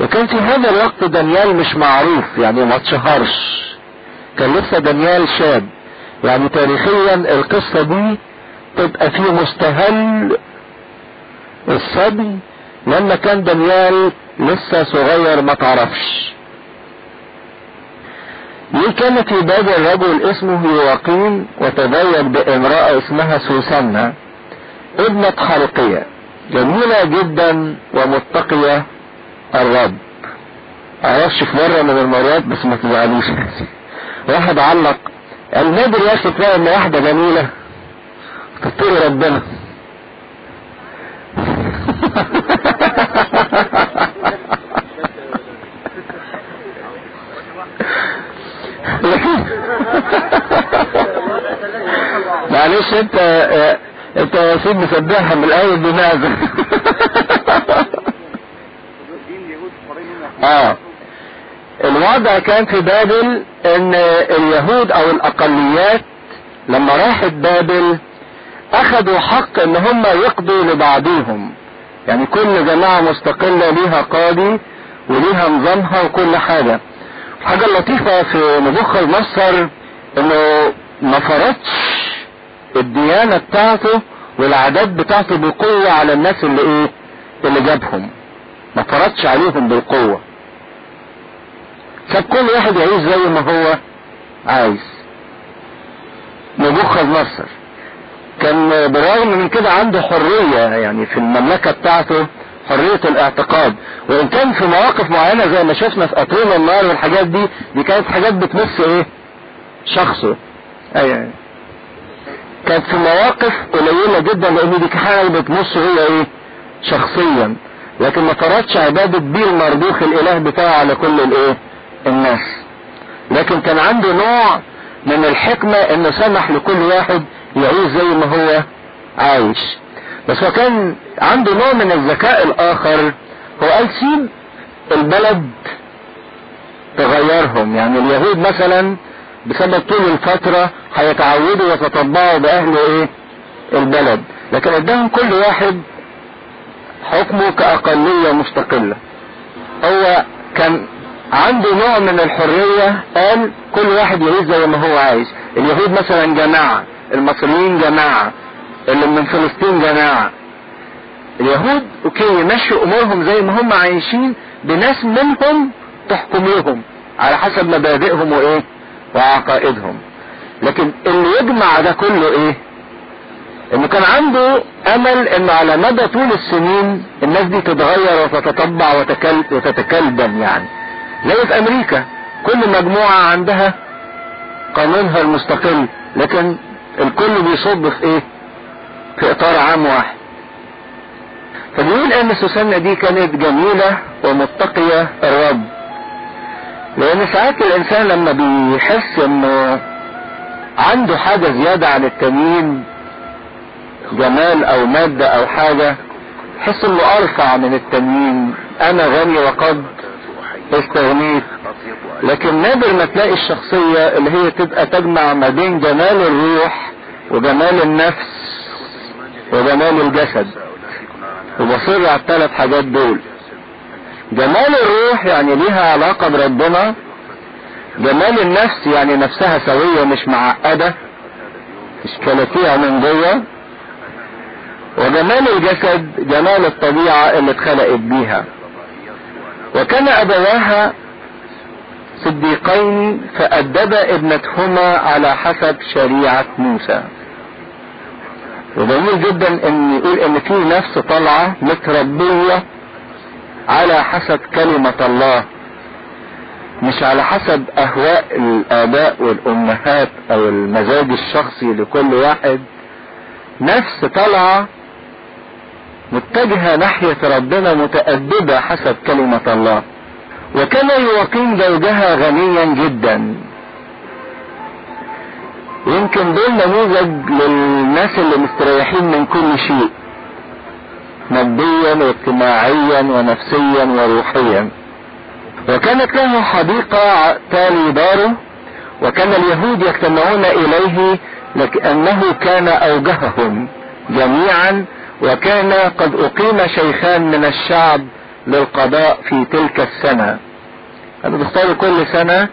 وكان في هذا الوقت دانيال مش معروف يعني ما اتشهرش. كان لسه دانيال شاب. يعني تاريخيا القصة دي تبقى في مستهل الصبي لما كان دانيال لسه صغير ما تعرفش. ليه كان في باب الرجل اسمه يواقيم وتزوج بامرأة اسمها سوسنة ابنة حلقية جميلة جدا ومتقية الرب. معرفش في مرة من المرات بس ما تزعلوش. واحد علق قال نادر يا أخي تلاقي إن واحدة جميلة. تطير ربنا. معلش انت انت يا سيد مسبحها من الأول بماذا آه. الوضع كان في بابل إن اليهود أو الأقليات لما راحت بابل أخذوا حق إن هم يقضوا لبعضهم. يعني كل جماعة مستقلة ليها قاضي وليها نظامها وكل حاجة. الحاجة اللطيفة في نبوخذ نصر إنه ما فرضش الديانة بتاعته والعادات بتاعته بقوة على الناس اللي إيه؟ اللي جابهم. ما فرضش عليهم بالقوة. ساب كل واحد يعيش زي ما هو عايز. نبوخذ نصر كان بالرغم من كده عنده حرية يعني في المملكة بتاعته حرية الاعتقاد. وإن كان في مواقف معينة زي ما شفنا في اطول النار والحاجات دي دي كانت حاجات بتمس إيه؟ شخصه. أيوه كانت في مواقف قليلة جدا لأن دي حاجة بتمس هو إيه؟ شخصيا. لكن ما فرضش عبادة بيه المرضوخ الإله بتاعه على كل الإيه؟ الناس. لكن كان عنده نوع من الحكمة إنه سمح لكل واحد يعيش زي ما هو عايش. بس هو كان عنده نوع من الذكاء الآخر. هو قال سيب البلد تغيرهم. يعني اليهود مثلا بسبب طول الفترة هيتعودوا ويتطبعوا بأهل إيه؟ البلد. لكن اداهم كل واحد حكمه كأقلية مستقلة. هو كان عنده نوع من الحرية. قال كل واحد يعيش زي ما هو عايز اليهود مثلا جماعة. المصريين جماعة اللي من فلسطين جماعة. اليهود أوكي يمشوا أمورهم زي ما هم عايشين بناس منهم تحكمهم على حسب مبادئهم وإيه؟ وعقائدهم. لكن اللي يجمع ده كله إيه؟ إنه كان عنده أمل إنه على مدى طول السنين الناس دي تتغير وتتطبع وتكل يعني. زي في أمريكا كل مجموعة عندها قانونها المستقل لكن الكل بيصب في إيه؟ في إطار عام واحد. فبيقول أن سوسنة دي كانت جميلة ومتقية الرب. لأن ساعات الإنسان لما بيحس إنه عنده حاجة زيادة عن التانيين جمال أو مادة أو حاجة يحس إنه أرفع من التانيين أنا غني وقد استغنيت. لكن نادر ما تلاقي الشخصية اللي هي تبقى تجمع ما بين جمال الروح وجمال النفس وجمال الجسد. وبصر على الثلاث حاجات دول. جمال الروح يعني ليها علاقة بربنا. جمال النفس يعني نفسها سوية مش معقدة مش كلاكيع من جوه. وجمال الجسد جمال الطبيعة اللي اتخلقت بيها. وكان أبواها صديقين فأدب ابنتهما على حسب شريعة موسى. وجميل جدا إن يقول إن في نفس طالعة متربية على حسب كلمة الله مش على حسب أهواء الآباء والأمهات أو المزاج الشخصي لكل واحد. نفس طالعة متجهة ناحية ربنا متأدبة حسب كلمة الله. وكان يقيم زوجها غنيا جدا. يمكن دول نموذج للناس اللي مستريحين من كل شيء ماديا واجتماعيا ونفسيا وروحيا. وكانت له حديقة تالي داره وكان اليهود يجتمعون إليه لكأنه كان أوجههم جميعا وكان قد أقيم شيخان من الشعب للقضاء في تلك السنة. كانوا بيختاروا كل سنة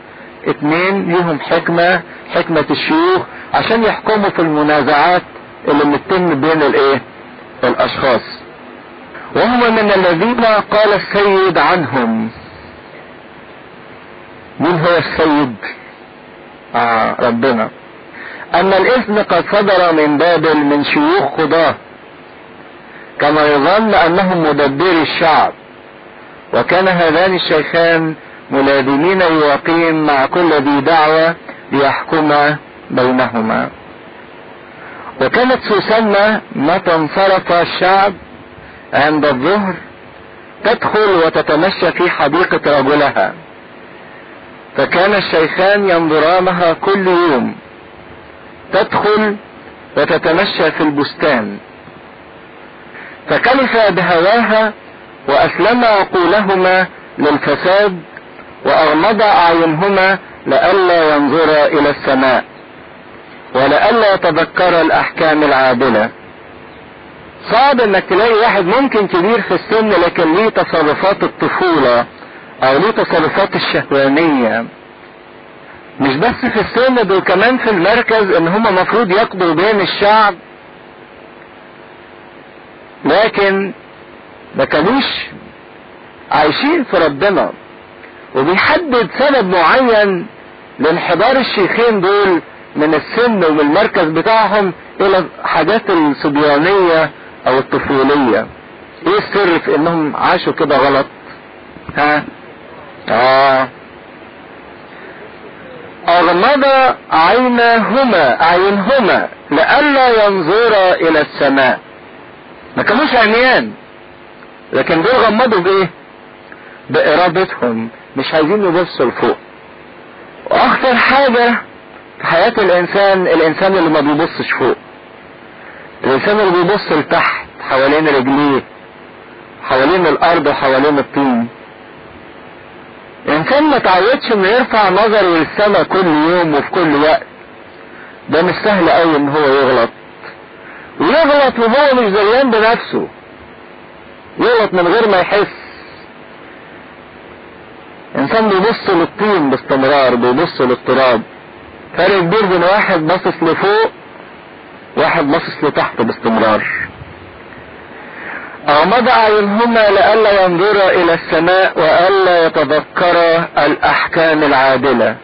اتنين ليهم حكمة حكمة الشيوخ عشان يحكموا في المنازعات اللي بتتم بين الايه؟ الأشخاص. وهم من الذين قال السيد عنهم. مين هو السيد؟ آه ربنا. أن الإثم قد صدر من بابل من شيوخ خضاه كما يظن أنهم مدبري الشعب. وكان هذان الشيخان ملازمين يقيم مع كل ذي دعوة ليحكما بينهما. وكانت سوسنة متى انصرف الشعب عند الظهر تدخل وتتمشى في حديقة رجلها. فكان الشيخان ينظرانها كل يوم تدخل وتتمشى في البستان. فكلف بهواها وأسلم عقولهما للفساد وأغمض أعينهما لئلا ينظرا إلى السماء ولئلا يتذكر الأحكام العادلة. صعب إنك تلاقي واحد ممكن كبير في السن لكن ليه تصرفات الطفولة أو ليه تصرفات الشهوانية؟ مش بس في السن دول كمان في المركز إن هم مفروض يقضوا بين الشعب. لكن ما كانوش عايشين في ربنا. وبيحدد سبب معين لانحدار الشيخين دول من السن ومن المركز بتاعهم إلى حاجات الصبيانية أو الطفولية. إيه السر في إنهم عاشوا كده غلط؟ ها؟ آه. أغمض عيناهما اعينهما لئلا ينظرا إلى السماء. ما كانوش عميان لكن دول غمضوا بإيه؟ بإرادتهم. مش عايزين يبصوا لفوق. وأخطر حاجة في حياة الإنسان الإنسان اللي ما بيبصش فوق. الإنسان اللي بيبص لتحت حوالين رجليه حوالين الأرض وحوالين الطين. الانسان ما تعودش إنه يرفع نظره للسماء كل يوم وفي كل وقت. ده مش سهل قوي إن هو يغلط. ويغلط وهو مش زيان بنفسه. يغلط من غير ما يحس. إنسان بيبص للطين باستمرار بيبص للتراب. فرق كبير بين واحد باصص لفوق واحد باصص لتحت باستمرار. أغمض أعينهما لئلا ينظرا إلى السماء وألا يتذكرا الأحكام العادلة.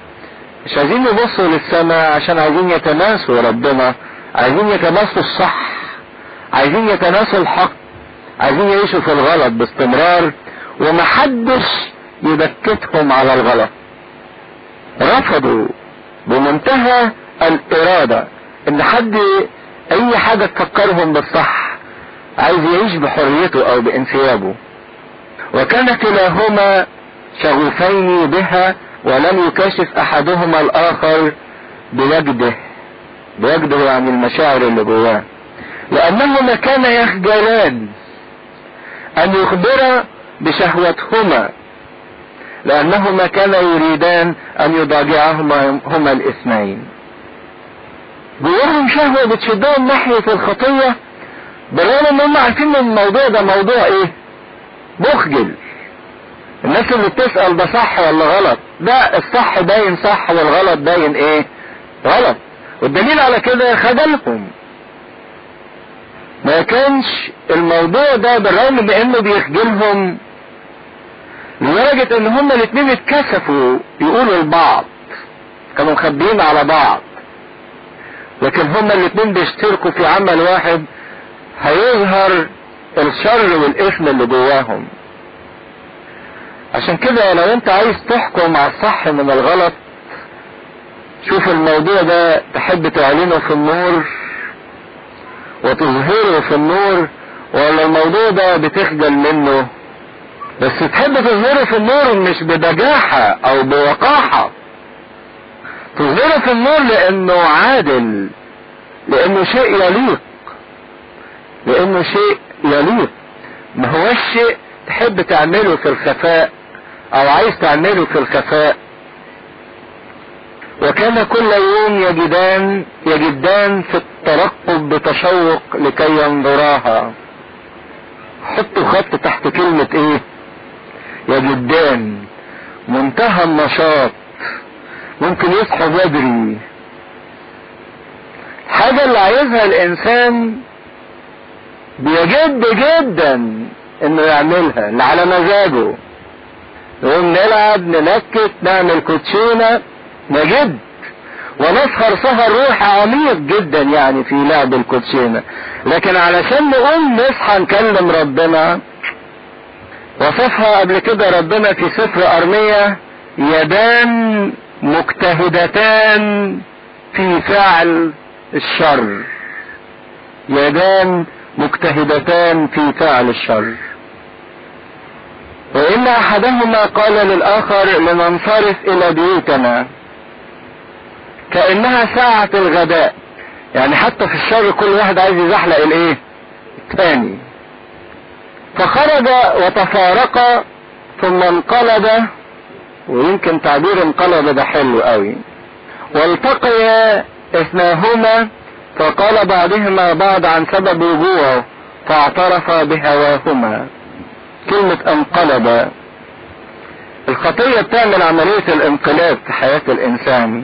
مش عايزين يبصوا للسماء عشان عايزين يتناسوا ربنا عايزين يتناسوا الصح عايزين يتناسوا الحق. عايزين يعيشوا في الغلط باستمرار ومحدش يبكتهم على الغلط. رفضوا بمنتهى الإرادة إن حد أي حاجة تفكرهم بالصح عايز يعيش بحريته أو بانسيابه. وكان كلاهما شغوفين بها ولم يكاشف أحدهما الآخر بوجده بوجده عن المشاعر اللي جواه. لأنهما كان يخجلان أن يخبر بشهوتهما لأنهما كانا يريدان أن يضاجعهما هما الاثنين. جواهم شهوة بتشدهم ناحية الخطية بالرغم ان هم عارفين إن الموضوع ده موضوع إيه؟ مخجل. الناس اللي بتسأل ده صح ولا غلط؟ ده الصح باين صح والغلط باين إيه؟ غلط. والدليل على كده خجلهم ما كانش الموضوع ده بالرغم من إنه بيخجلهم لدرجة إن هما الاتنين اتكسفوا يقولوا لبعض كانوا مخبيين على بعض. لكن هما الاتنين بيشتركوا في عمل واحد هيظهر الشر والإثم اللي جواهم. عشان كده لو أنت عايز تحكم على الصح من الغلط شوف الموضوع ده تحب تعلنه في النور. وتظهره في النور ولا الموضوع ده بتخجل منه؟ بس تحب تظهره في النور مش ببجاحة أو بوقاحة. تظهره في النور لأنه عادل لأنه شيء يليق لأنه شيء يليق. ما هوش شيء تحب تعمله في الخفاء أو عايز تعمله في الخفاء. وكان كل يوم يجدان يجدان في الترقب بتشوق لكي ينظراها. حطوا خط تحت كلمة إيه؟ يجدان منتهى النشاط. ممكن يصحوا بدري. الحاجة اللي عايزها الإنسان بيجد جدا إنه يعملها اللي على مزاجه. نقوم نلعب ننكت نعمل كوتشينة نجد. ونسهر سهر روح عميق جدا يعني في لعب الكوتشينة. لكن علشان نقوم نصحى نكلم ربنا وصفها قبل كده ربنا في سفر أرمية يدان مجتهدتان في فعل الشر. يدان مجتهدتان في فعل الشر. وإن أحدهما قال للآخر لننصرف إلى بيوتنا. كأنها ساعة الغداء. يعني حتى في الشر كل واحد عايز يزحلق الإيه؟ الثاني فخرج وتفارق ثم انقلب ويمكن تعبير انقلب ده حلو قوي. والتقيا إثناهما فقال بعضهما بعض عن سبب وجوعه فاعترف بهواهما. كلمة انقلب. الخطية بتعمل عملية الانقلاب في حياة الإنسان.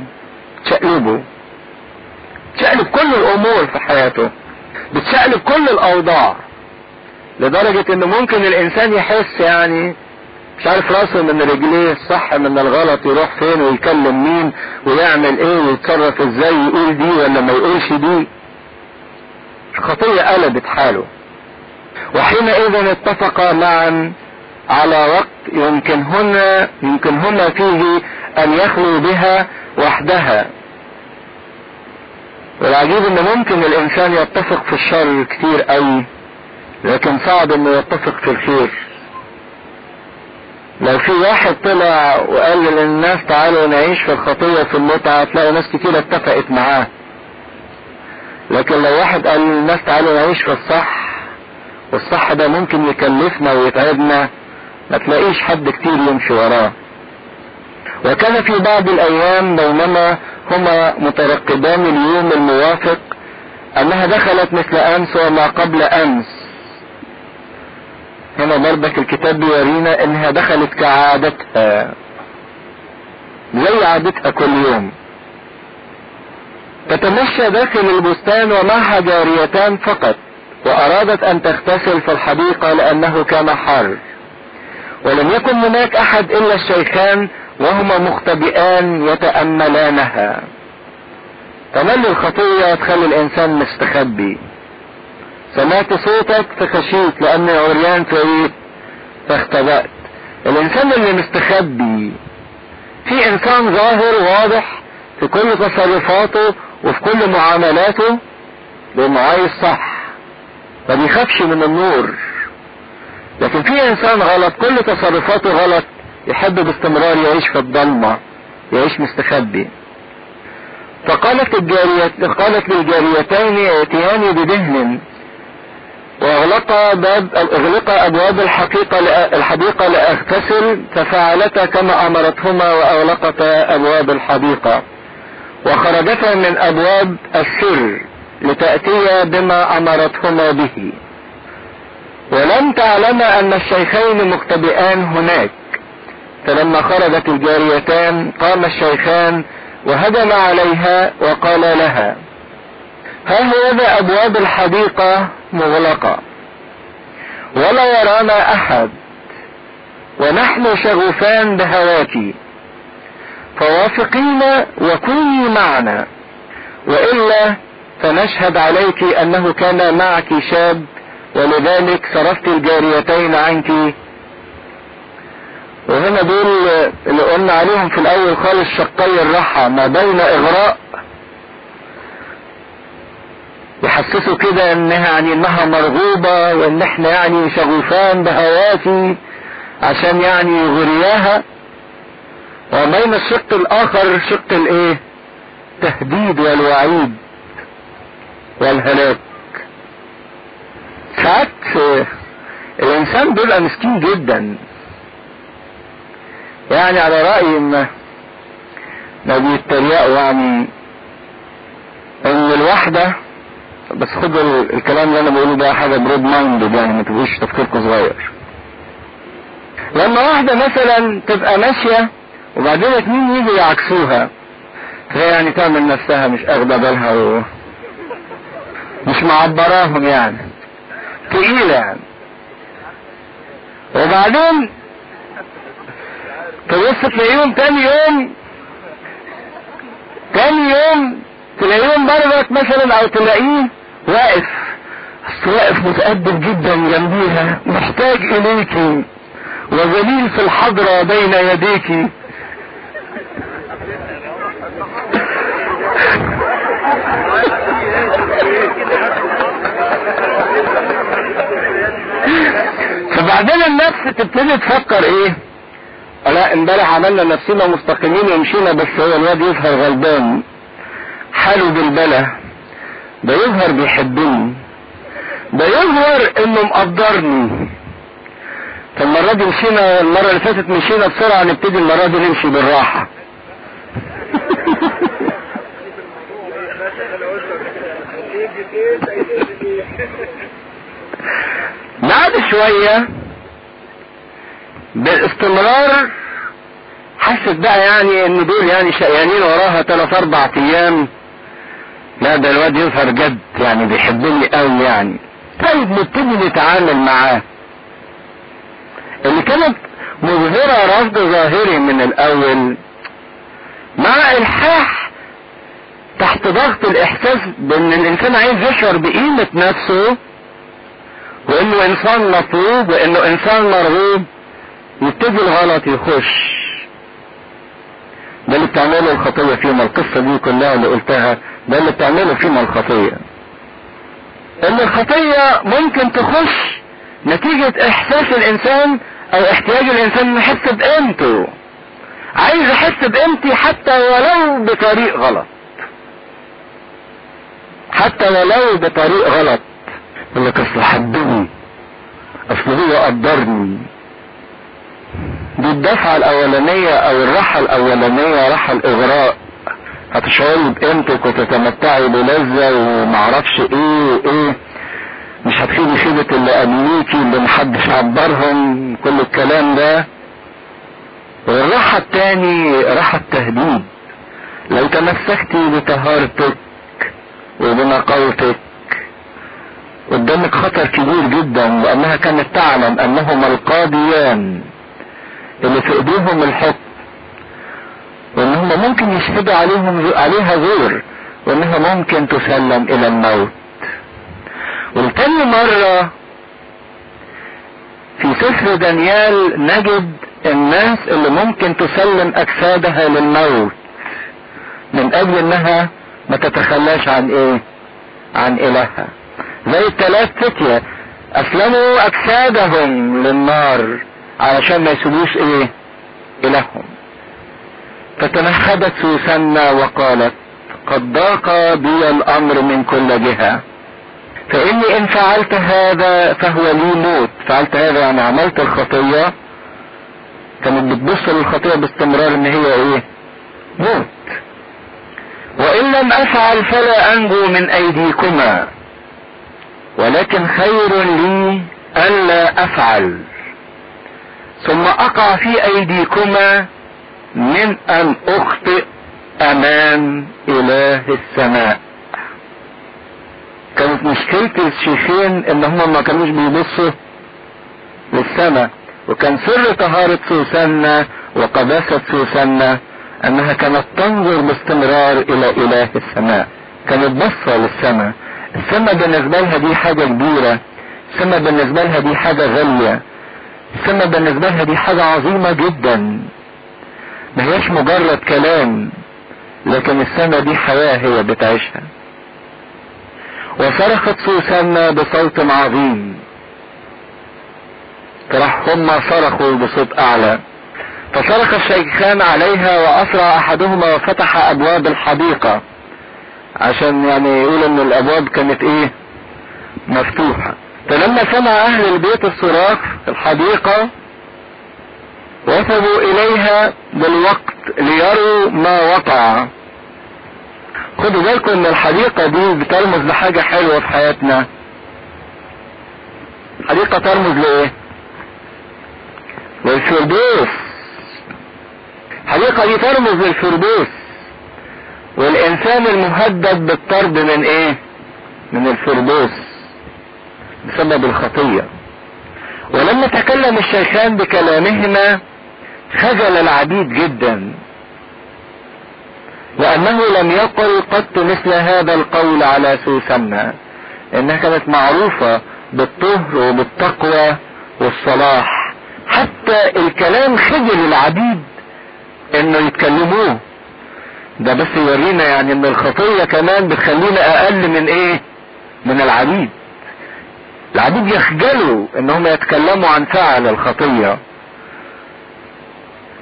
تشقلبه تشقلب كل الأمور في حياته. بتشقلب كل الأوضاع. لدرجة ان ممكن الإنسان يحس يعني مش عارف راسه من رجليه الصح من الغلط يروح فين ويكلم مين ويعمل إيه ويتصرف إزاي يقول دي ولا ما يقولش دي. الخطية قلبت حاله. وحينئذ اتفقا معا على وقت يمكنهن يمكنهما فيه أن يخلوا بها وحدها. والعجيب ان ممكن الإنسان يتفق في الشر كتير قوي لكن صعب إنه يتفق في الخير. لو في واحد طلع وقال للناس تعالوا نعيش في الخطية في المتعة تلاقي ناس كتير اتفقت معاه. لكن لو واحد قال للناس تعالوا نعيش في الصح والصح ده ممكن يكلفنا ويتعبنا ما تلاقيش حد كتير يمشي وراه. وكان في بعض الأيام بينما هما مترقبان اليوم الموافق أنها دخلت مثل امس وما قبل امس هنا برضك الكتاب بيورينا إنها دخلت كعادتها زي عادتها كل يوم. تتمشى داخل البستان ومعها جاريتان فقط وأرادت أن تغتسل في الحديقة لأنه كان حار ولم يكن هناك أحد إلا الشيخان وهما مختبئان يتأملانها. تملي الخطية تخلي الإنسان مستخبي. سمعت صوتك فخشيت لاني عريان فايه فاختبأت. الإنسان اللي مستخبي. في إنسان ظاهر واضح في كل تصرفاته وفي كل معاملاته لأنه عايز صح ما بيخافش من النور. لكن في إنسان غلط كل تصرفاته غلط يحب باستمرار يعيش في الضلمة يعيش مستخبي. فقالت الجارية قالت للجاريتين ائتياني بدهن وأغلق باب أغلق أبواب الحقيقة الحديقة لأغتسل ففعلتا كما أمرتهما وأغلقتا أبواب الحديقة. وخرجتا من أبواب السر لتأتيا بما أمرتهما به. ولم تعلما أن الشيخين مختبئان هناك. فلما خرجت الجاريتان قام الشيخان وهجم عليها وقال لها ها هذا أبواب الحديقة مغلقة ولا يرانا أحد ونحن شغوفان بهواك فوافقينا وكوني معنا وإلا فنشهد عليك أنه كان معك شاب ولذلك صرفت الجاريتين عنك وهنا دول اللي قلنا عليهم في الأول خالص شقي الراحة ما بين إغراء يحسسوا كده إنها يعني إنها مرغوبة وإن إحنا يعني شغوفان بهواتي عشان يعني يغرياها. وبين الشق الآخر شق الإيه؟ تهديد والوعيد والهلاك. ساعات الإنسان بيبقى مسكين جدا. يعني على رأي ما بيتريقوا يعني إن الواحدة بس خدوا الكلام اللي أنا بقوله ده حاجة broad mind يعني ما تبقوش تفكيركم صغير. لما واحدة مثلا تبقى ماشية وبعدين اتنين يجوا يعكسوها فهي يعني تعمل نفسها مش أخدة بالها و... مش معبراهم يعني. تقيلة يعني. وبعدين تبص تلاقيهم تاني يوم تاني يوم تلاقيهم برضك مثلا أو تلاقيه واقف. واقف متأدب جدا جنبيها محتاج إليك. وذليل في الحضرة بين يديك. فبعدين النفس تبتدي تفكر إيه؟ لا امبارح عملنا نفسنا مستقيمين ومشينا بس هو الواد يظهر غلبان. حاله بالبلا. ده يظهر بيحبني. ده يظهر إنه مقدرني. فالمرة دي مشينا المرة اللي فاتت مشينا بسرعة نبتدي المرة دي نمشي بالراحة. بعد شوية باستمرار حست بقى يعني إن دول يعني شقيانين وراها ثلاث أربع أيام. لا ده الواد يظهر جد يعني بيحبني قوي يعني. طيب نبتدي نتعامل معاه. اللي كانت مظهرة رفض ظاهري من الأول مع إلحاح تحت ضغط الإحساس بإن الإنسان عايز يشعر بقيمة نفسه وإنه إنسان مطلوب وإنه إنسان مرغوب. يبتدي الغلط يخش. ده اللي بتعمله الخطية فيما القصة دي كلها اللي قلتها ده اللي بتعمله فيما الخطية. إن الخطية ممكن تخش نتيجة إحساس الإنسان أو احتياج الإنسان يحس بقيمته. عايز احس بقيمتي حتى ولو بطريق غلط. حتى ولو بطريق غلط. يقول لك أصل حبني أصل هو قدرني. دي الدفعة الأولانية أو الراحة الأولانية راحة الإغراء. هتشعري بقيمتك وتتمتعي بلذة ومعرفش إيه وإيه. مش هتخيبي خيبة اللي قبليكي اللي محدش عبرهم كل الكلام ده. والراحة التاني راحة تهديد لو تمسكتي بطهارتك وبنقاوتك قدامك خطر كبير جدا لانها كانت تعلم أنهما القاضيان. اللي في ايديهم الحكم وإن هم ممكن يشهدوا عليهم عليها زور وانها ممكن تسلم إلى الموت. ولتاني مرة في سفر دانيال نجد الناس اللي ممكن تسلم أجسادها للموت من أجل إنها ما تتخلاش عن إيه؟ عن إلهها. زي الثلاث فتية أسلموا أجسادهم للنار. علشان ما يسيبوش إيه؟ إلههم. فتنهدت سوسنة وقالت قد ضاق بي الأمر من كل جهة. فإني إن فعلت هذا فهو لي موت. فعلت هذا يعني عملت الخطية. كانت بتبص للخطية باستمرار إن هي إيه؟ موت. وإن لم أفعل فلا أنجو من أيديكما. ولكن خير لي ألا أفعل. ثم أقع في أيديكما من أن أخطئ أمام إله السماء. كانت مشكلة الشيخين إن هم ما كانوش بيبصوا للسماء. وكان سر طهارة سوسنة وقداسة سوسنة أنها كانت تنظر باستمرار إلى إله السماء. كانت بصة للسماء. السماء بالنسبة لها دي حاجة كبيرة. السماء بالنسبة لها دي حاجة غالية. السماء بالنسبة لها دي حاجة عظيمة جدا. ما هيش مجرد كلام لكن السماء دي حياة هي بتعيشها. وصرخت سوسنة بصوت عظيم. فراح هم صرخوا بصوت أعلى. فصرخ الشيخان عليها وأسرع أحدهما وفتح أبواب الحديقة. عشان يعني يقول إن الأبواب كانت إيه؟ مفتوحة. فلما سمع أهل البيت الصراخ في الحديقة وثبوا إليها بالوقت ليروا ما وقع. خدوا بالكم إن الحديقة دي بترمز لحاجة حلوة في حياتنا. حديقة ترمز لإيه؟ للفردوس. الحديقة دي ترمز للفردوس. والإنسان المهدد بالطرد من إيه؟ من الفردوس. بسبب الخطية. ولما تكلم الشيخان بكلامهما خجل العبيد جدا. لأنه لم يقل قط مثل هذا القول على سوسنة إنها كانت معروفة بالطهر وبالتقوى والصلاح. حتى الكلام خجل العبيد إنه يتكلموه. ده بس يورينا يعني إن الخطية كمان بتخلينا أقل من إيه؟ من العبيد. العبيد يخجلوا إنهم يتكلموا عن فعل الخطية.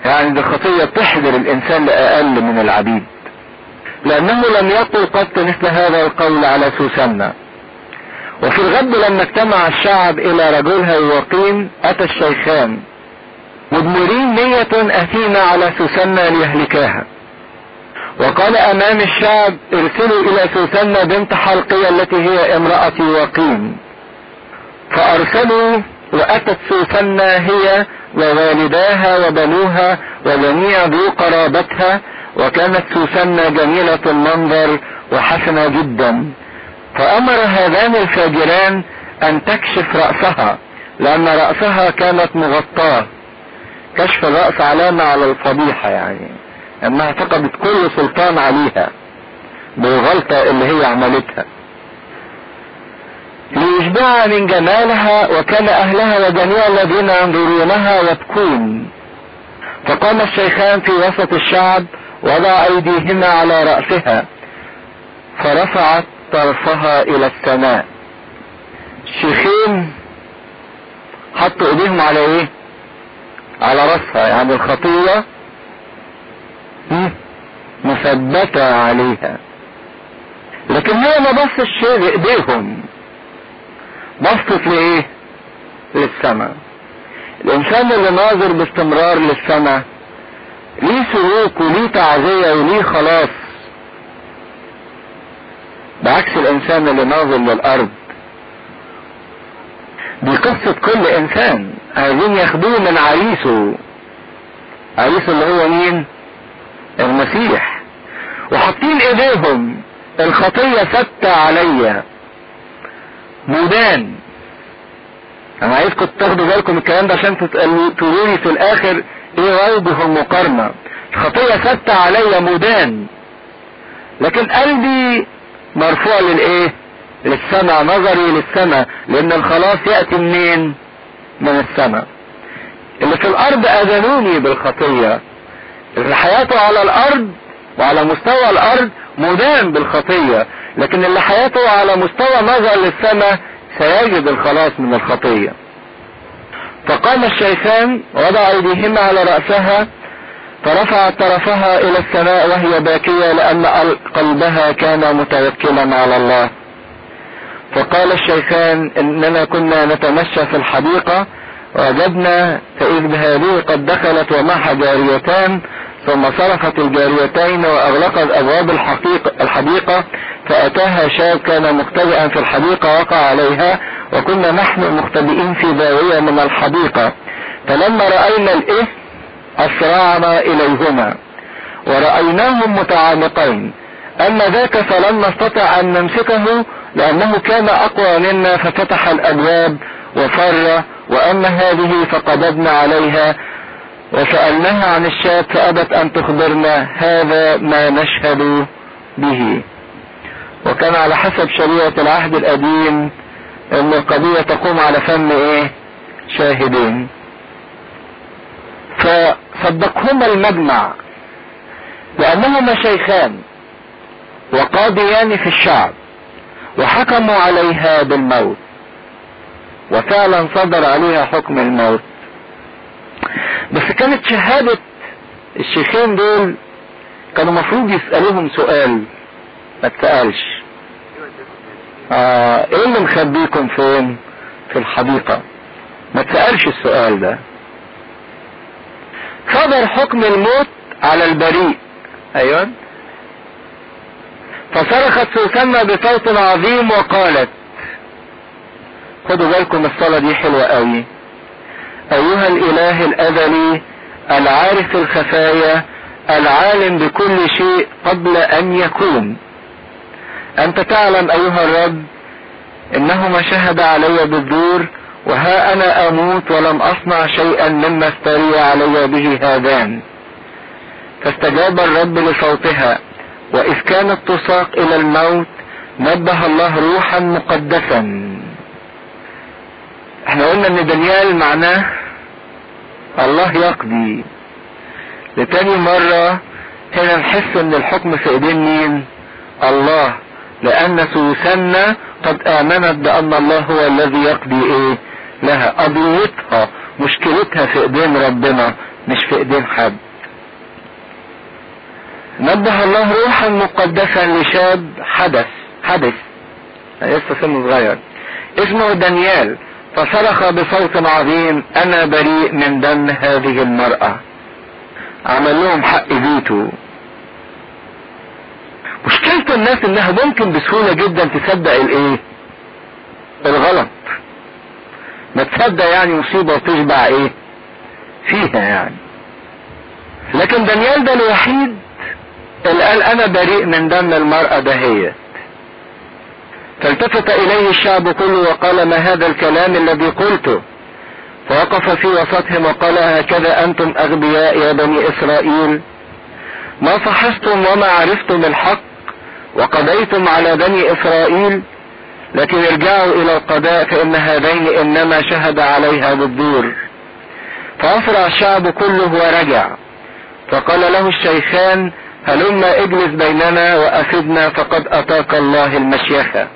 يعني دي الخطية تحضر الإنسان لأقل من العبيد. لأنه لم يقل قط مثل هذا القول على سوسنة وفي الغد لما اجتمع الشعب إلى رجلها يوقين أتى الشيخان مدمرين نية أثيمة على سوسنة ليهلكاها وقال أمام الشعب ارسلوا إلى سوسنة بنت حلقية التي هي امرأة يوقين فأرسلوا وأتت سوسنة هي ووالداها وبنوها وجميع ذو قرابتها وكانت سوسنة جميلة المنظر وحسنة جدا. فأمر هذان الفاجران أن تكشف رأسها لأن رأسها كانت مغطاة. كشف الرأس علامة على الفضيحة يعني أنها فقدت كل سلطان عليها بالغلطة اللي هي عملتها. ليشبع من جمالها وكان أهلها وجميع الذين ينظرونها يبكون. فقام الشيخان في وسط الشعب وضع أيديهما على رأسها فرفعت طرفها إلى السماء. الشيخين حطوا إيديهم على إيه؟ على رأسها يعني الخطية مثبتة عليها. لكن هي ما بصش شيء لايديهم بصت لإيه؟ للسماء. الإنسان اللي ناظر باستمرار للسماء ليه سلوك وليه تعزية وليه خلاص؟ بعكس الإنسان اللي ناظر للأرض. دي قصة كل إنسان. عايزين ياخدوه من عريسه. عريسه اللي هو مين؟ المسيح. وحاطين إيديهم. الخطية ثابتة عليا. مودان. أنا عايزكم تاخدوا بالكم الكلام ده عشان تقولوا لي في الآخر إيه وجه المقارنة الخطية ثابتة عليا مودان. لكن قلبي مرفوع للإيه؟ للسماء نظري للسماء. لأن الخلاص يأتي منين؟ من السماء. اللي في الأرض أذنوني بالخطية. اللي حياته على الأرض وعلى مستوى الأرض مدان بالخطية لكن اللي حياته على مستوى نظر للسماء سيجد الخلاص من الخطية. فقام الشيخان وضع أيديهما على رأسها فرفعت طرفها إلى السماء وهي باكية لأن قلبها كان متوكلا على الله. فقال الشيخان إننا كنا نتمشى في الحديقة وجدنا فإذ بهذه قد دخلت ومعها جاريتان ثم صرفت الجاريتين وأغلقت أبواب الحقيقة الحديقة فأتاها شاب كان مختبئا في الحديقة وقع عليها وكنا نحن مختبئين في زاوية من الحديقة. فلما رأينا الاثم اسرعنا إليهما. ورأيناهم متعانقين اما ذاك فلم نستطع أن نمسكه لأنه كان أقوى منا ففتح الأبواب وفر واما هذه فقبضنا عليها. وسألناها عن الشاب فأبت أن تخبرنا هذا ما نشهد به. وكان على حسب شريعة العهد القديم أن القضية تقوم على فم إيه؟ شاهدين. فصدقهما المجمع لأنهما شيخان وقاضيان في الشعب وحكموا عليها بالموت وفعلا صدر عليها حكم الموت. بس كانت شهادة الشيخين دول كانوا مفروض يسألوهم سؤال ما تسألش آه إيه اللي مخبيكم فين؟ في الحديقة. ما تسألش السؤال ده. صدر حكم الموت على البريء. أيوه. فصرخت سوسنة بصوت عظيم وقالت خدوا بالكم الصلاة دي حلوة قوي. أيها الإله الازلي العارف الخفايا العالم بكل شيء قبل أن يكون أنت تعلم أيها الرب إنهما شهد علي بالدور وها أنا أموت ولم أصنع شيئا مما استري علي به هذان. فاستجاب الرب لصوتها وإذ كانت تساق إلى الموت نبه الله روحا مقدسا. إحنا قلنا إن دانيال معناه الله يقضي. لتاني مرة هنا نحس إن الحكم في إيدين مين؟ الله. لأن سوسنة قد آمنت بأن الله هو الذي يقضي إيه؟ لها. قضيتها مشكلتها في إيدين ربنا مش في إيدين حد. نبه الله روحا مقدسا لشاب حدث. حدث. لسه سنه صغير. اسمه دانيال. فصرخ بصوت عظيم أنا بريء من دم هذه المرأة. عمل لهم حق فيتو مشكلة الناس إنها ممكن بسهولة جدا تصدق الإيه؟ الغلط. ما تصدق يعني مصيبة وتشبع إيه؟ فيها يعني. لكن دانيال ده الوحيد اللي قال أنا بريء من دم المرأة دهيت فالتفت إليه الشعب كله وقال ما هذا الكلام الذي قلته؟ فوقف في وسطهم وقال هكذا أنتم أغبياء يا بني إسرائيل. ما فحصتم وما عرفتم الحق وقضيتم على بني إسرائيل؟ لكن ارجعوا إلى القضاء فإن هذين إنما شهد عليها بالدور. فأسرع الشعب كله ورجع. فقال له الشيخان هلما اجلس بيننا وأفدنا فقد أتاك الله المشيخة.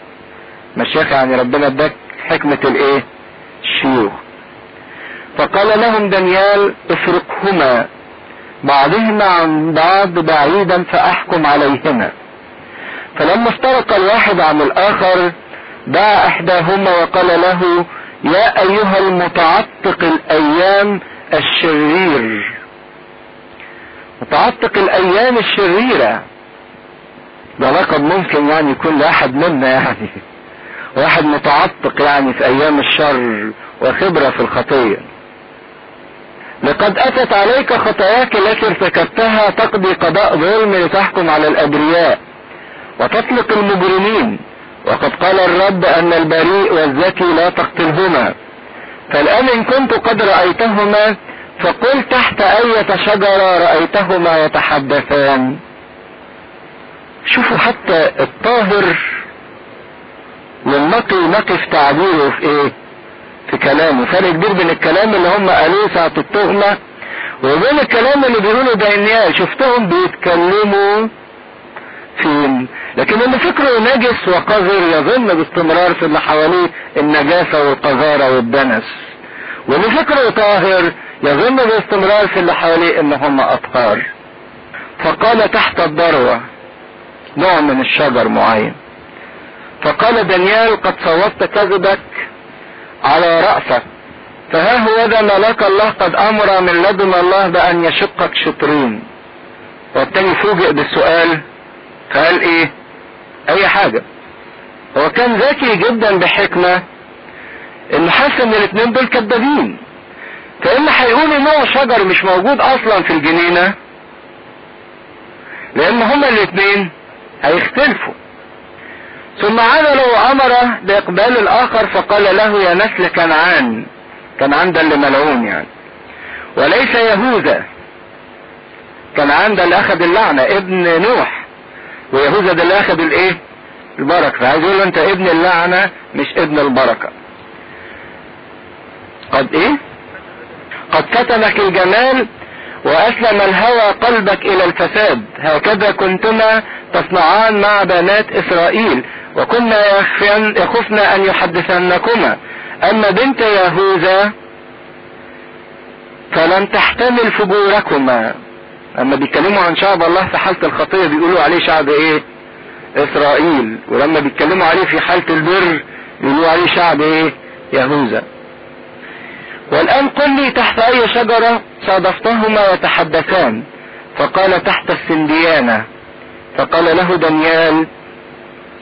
مشيخة يعني ربنا اداك حكمة الايه؟ الشيوخ فقال لهم دانيال افرقهما بعضهما عن بعض بعيدا فأحكم عليهما. فلما افترق الواحد عن الآخر دعا إحداهما وقال له يا أيها المتعتق الأيام الشرير. متعتق الأيام الشريرة. ده لقب ممكن يعني يكون لأحد منا يعني. واحد متعتق يعني في أيام الشر وخبرة في الخطية. لقد أتت عليك خطاياك التي ارتكبتها تقضي قضاء ظلم لتحكم على الأبرياء وتطلق المجرمين. وقد قال الرب أن البريء والذكي لا تقتلهما. فالآن إن كنت قد رأيتهما فقل تحت أية شجرة رأيتهما يتحدثان. شوفوا حتى الطاهر والنقي نقي في تعبيره في إيه؟ في كلامه. فرق كبير بين الكلام اللي هم قالوه ساعة التهمة وبين الكلام اللي بيقولوا دانيال شفتهم بيتكلموا فين؟ لكن اللي فكره نجس وقذر يظن باستمرار في اللي حواليه النجاسة والقذارة والدنس. واللي فكره طاهر يظن باستمرار في اللي حواليه إن هم أطهار. فقال تحت الذروة نوع من الشجر معين. فقال دانيال قد صوبت كذبك على رأسك. فها هو ذا ملاك الله قد أمر من لدن الله بأن يشقك شطرين؟ والتاني فوجئ بالسؤال فقال إيه؟ أي حاجة. هو كان ذكي جدا بحكمة انه حس إن الاثنين دول كدابين فإما هيقولوا نوع شجر مش موجود أصلا في الجنينة لأن هما الاثنين هيختلفوا. ثم عملوا وامر بإقبال الآخر فقال له يا نسل كنعان. كنعان ده اللي ملعون يعني. وليس يهوذا. كنعان ده اللي أخذ اللعنة ابن نوح. ويهوذا ده اللي أخذ الإيه؟ البركة. فعايز يقول له أنت ابن اللعنة مش ابن البركة. قد إيه؟ قد كتمك الجمال وأسلم الهوى قلبك إلى الفساد. هكذا كنتما تصنعان مع بنات إسرائيل وكنا يخفن أن يحدثنكما. أما بنت يهوذا فلم تحتمل فجوركما. أما بيتكلموا عن شعب الله في حالة الخطية بيقولوا عليه شعب إيه؟ إسرائيل. ولما بيتكلموا عليه في حالة البر بيقولوا عليه شعب إيه؟ يهوذا والآن قل لي تحت أي شجرة صادفتهما يتحدثان فقال تحت السنديانة. فقال له دانيال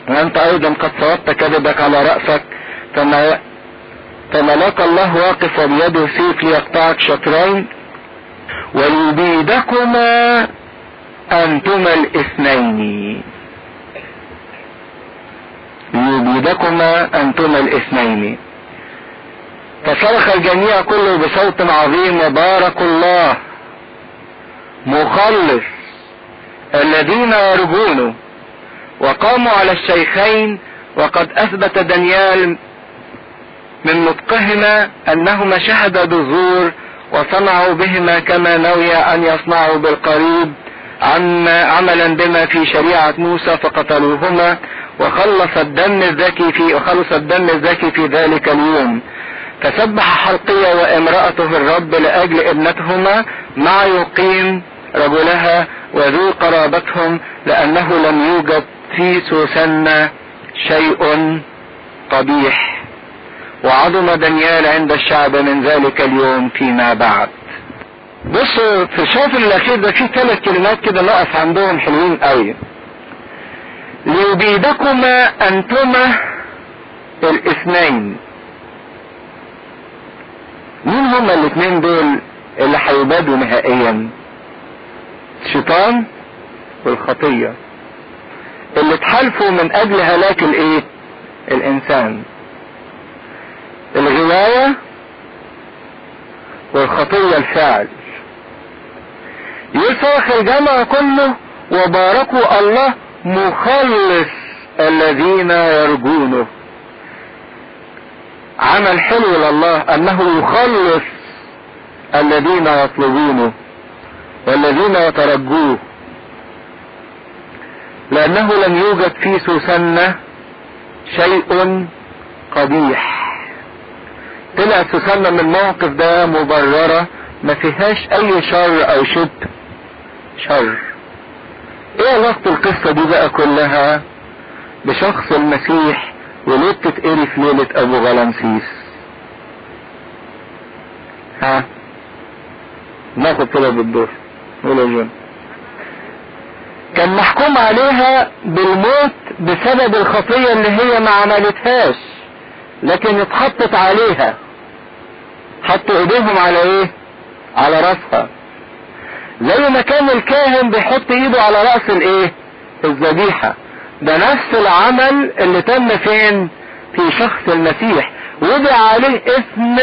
وأنت أيضا قد صوبت كذبك على رأسك فما فملاك الله واقف وبيده سيف ليقطعك شطرين؟ وليبيدكما أنتما الاثنين. ليبيدكما أنتما الاثنين. فصرخ الجميع كله بصوت عظيم وبارك الله. مخلص. الذين يرجونه وقاموا على الشيخين. وقد أثبت دانيال من نطقهما أنهما شهدا بالزور وصنعوا بهما كما نوي أن يصنعوا بالقريب عما عملا بما في شريعة موسى فقتلوهما وخلص الدم الذكي في وخلص الدم الذكي في ذلك اليوم. فسبح حلقية وامرأته الرب لأجل ابنتهما مع يقيم رجلها وذو قرابتهم لأنه لم يوجد في سوسنة شيء قبيح. وعظم دانيال عند الشعب من ذلك اليوم فيما بعد. بص في الشاطر الأخير ده فيه ثلاث كلمات كده نقف عندهم حلوين قوي. ليبيدكما أنتما الاثنين. مين هما الاثنين دول اللي هيبادوا نهائيا؟ الشيطان والخطية. اللي اتحالفوا من أجل هلاك الإيه؟ الإنسان. الغواية والخطية الفعل يصرخ الجمع كله وباركوا الله مخلص الذين يرجونه. عمل حلو لله أنه يخلص الذين يطلبونه والذين يترجوه لأنه لم يوجد في سوسنة شيء قبيح. طلعت سوسنة من الموقف ده مبررة ما فيهاش أي شر أو شبه. شر. إيه علاقة القصة دي بقى كلها؟ بشخص المسيح وليه بتتقري في ليلة أبو غلامسيس ها؟ ناخد كده بالدور. قول يا جون. كان محكوم عليها بالموت بسبب الخطية اللي هي ما عملتهاش لكن اتحطت عليها. حطوا إيديهم على إيه؟ على راسها. زي ما كان الكاهن بيحط إيده على رأس الإيه؟ الذبيحة. ده نفس العمل اللي تم فين؟ في شخص المسيح. وضع عليه اسم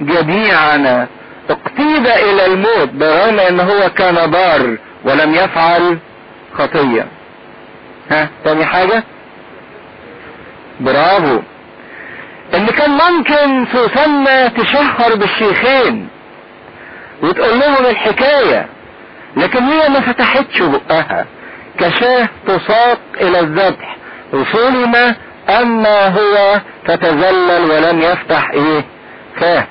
جميعنا اقتيد إلى الموت برغم إن هو كان بار ولم يفعل خطية. ها؟ تاني حاجة؟ برافو. ان كان ممكن سوسنة تشهر بالشيخين وتقول لهم الحكاية لكن هي ما فتحتش بقها. كشاه تساق إلى الذبح وسلم أما هو فتذلل ولم يفتح إيه؟ فاه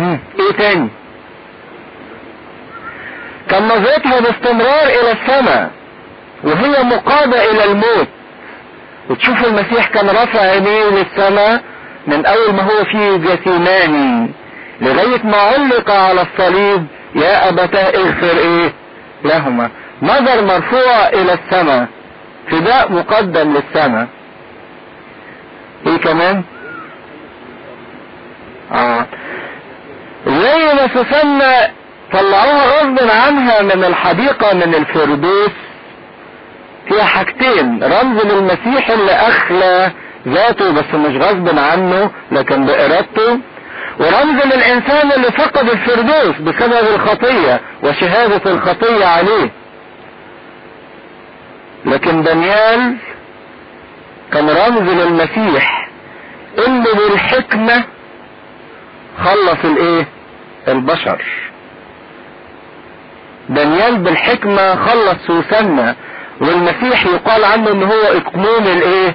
إيه تاني؟ كان نظرتها باستمرار إلى السماء وهي مقادة إلى الموت. وتشوف المسيح كان رافع عينيه للسماء من أول ما هو في جثيماني لغاية ما علق على الصليب يا أبتاه اغفر إيه؟ لهما. نظر مرفوع إلى السماء فداء مقدم للسماء. إيه كمان؟ آه. زي ما سوسنة طلعوها غصب عنها من الحديقة من الفردوس. فيها حاجتين رمز للمسيح اللي أخلى ذاته بس مش غصب عنه لكن بإرادته. ورمز للإنسان اللي فقد الفردوس بسبب الخطية وشهادة الخطية عليه. لكن دانيال كان رمز للمسيح. اللي بالحكمة خلص الإيه؟ البشر. دانيال بالحكمة خلص سوسنة والمسيح يقال عنه إن هو اكمون الإيه؟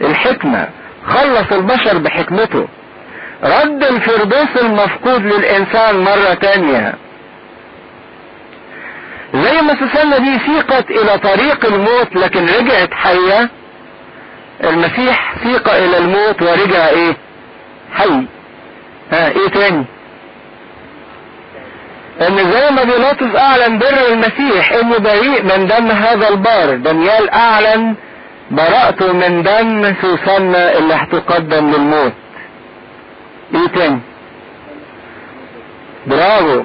الحكمة. خلص البشر بحكمته. رد الفردوس المفقود للإنسان مرة تانية. زي ما سوسنة دي سيقت إلى طريق الموت لكن رجعت حية. المسيح سيق إلى الموت ورجع إيه؟ حي. ها إيه تاني؟ إن زي ما بيلاطس أعلن بر المسيح إنه بريء من دم هذا البار. دانيال أعلن براءته من دم سوسنة اللي هتقدم للموت. إيه تاني؟ برافو.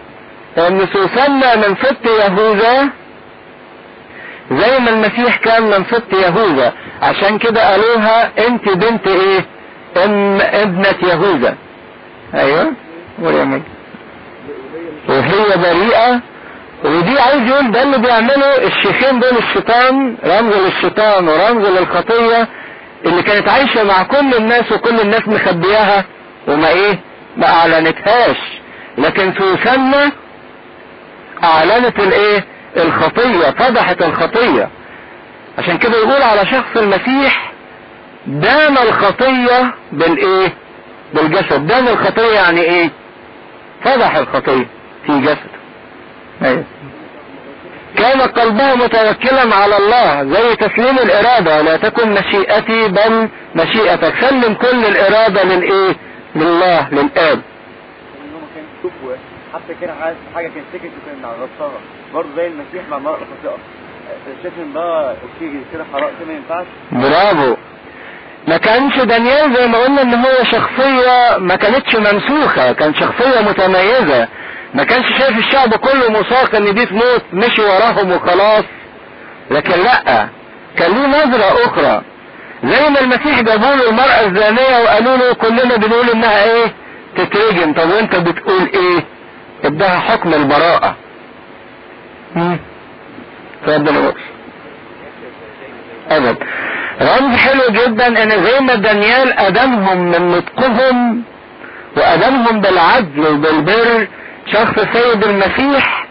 ان سوسنة من ست يهوذا زي ما المسيح كان من سبط يهوذا عشان كده قالوها أنت بنت إيه؟ أم ابنة يهوذا. أيوه وهي بريئة ودي عايز يقول ده اللي بيعمله الشيخين دول الشيطان رمز للشيطان ورمز للخطية اللي كانت عايشة مع كل الناس وكل الناس مخبياها وما إيه؟ ما أعلنتهاش. لكن سوسنة أعلنت الإيه؟ الخطية فضحت الخطية. عشان كده يقول على شخص المسيح دان الخطية بالإيه؟ بالجسد. دان الخطية يعني إيه؟ فضح الخطية في جسده أيوه كان قلبه متوكلا على الله زي تسليم الإرادة. لا تكن مشيئتي بل مشيئتك. سلم كل الإرادة للإيه؟ لله للآب. حتى كده عايز حاجة كان سكت وكان غطاها برضه زي المسيح مع المرأة الخاطئة شايف ان ده أوكي كده حرام كده ما ينفعش. برافو. ما كانش دانيال زي ما قلنا إن هو شخصية ما كانتش ممسوخة كان شخصية متميزة. ما كانش شايف الشعب كله مساق إن دي تموت مشي وراهم وخلاص. لكن لأ كان له نظرة أخرى. زي ما المسيح جابوا له المرأة الزانية وقالوا له كلنا بنقول إنها إيه؟ تترجم. طب وأنت بتقول إيه؟ ادها حكم البراءة. اتفضل يا ابدا رمز حلو جدا إن زي ما دانيال أدمهم من نطقهم وأدمهم بالعدل وبالبر شخص سيد المسيح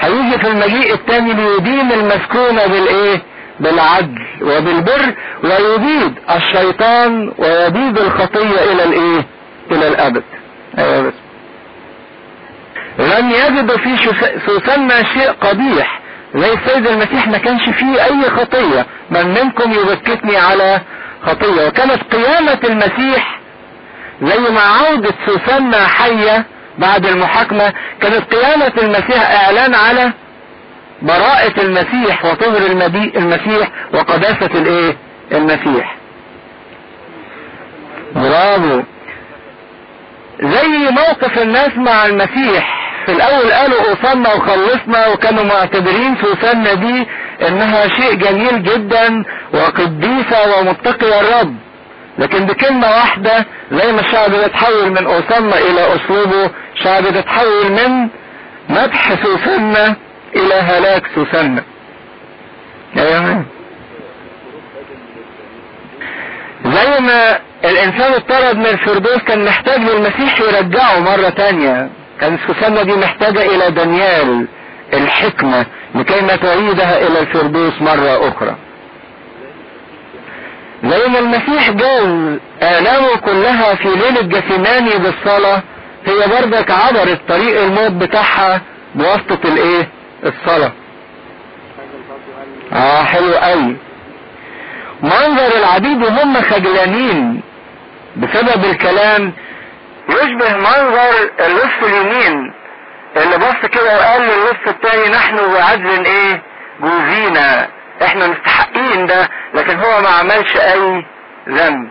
هيجي في المجيء الثاني ليدين المسكونة بالإيه؟ بالعدل وبالبر ويبيد الشيطان ويبيد الخطية إلى الإيه؟ إلى الأبد. أيوه بس. لم يجدوا في سوسنة شيء قبيح. زي السيد المسيح ما كانش فيه أي خطية. من منكم يبكتني على خطية. وكانت قيامة المسيح زي ما عودة سوسنة حية بعد المحاكمة كانت قيامة المسيح إعلان على براءة المسيح وطهر المسيح وقداسة الإيه؟ المسيح. برافو. زي موقف الناس مع المسيح في الأول قالوا أوصلنا وخلصنا وكانوا معتبرين سوسنة دي إنها شيء جميل جدا وقديسة ومتقية الرب. لكن بكلمة واحدة زي ما الشعب بيتحول من أوصلنا إلى أسلوبه الشعب بيتحول من مدح سوسنة إلى هلاك سوسنة أيوه زي ما الإنسان اضطرد من الفردوس كان محتاج للمسيح يرجعه مرة تانية. كان سوسنة دي محتاجة إلى دانيال الحكمة لكي ما تعيدها إلى الفردوس مرة أخرى. ما المسيح جاز آلامه كلها في ليلة جثماني بالصلاة هي بردك عبرت طريق الموت بتاعها بواسطة الإيه؟ الصلاة. آه حلو قوي. منظر العبيد وهم خجلانين بسبب الكلام يشبه منظر اللص اليمين اللي بص كده وقال للص التاني نحن بعدل إيه؟ جوزينا. إحنا مستحقين ده. لكن هو ما عملش أي ذنب.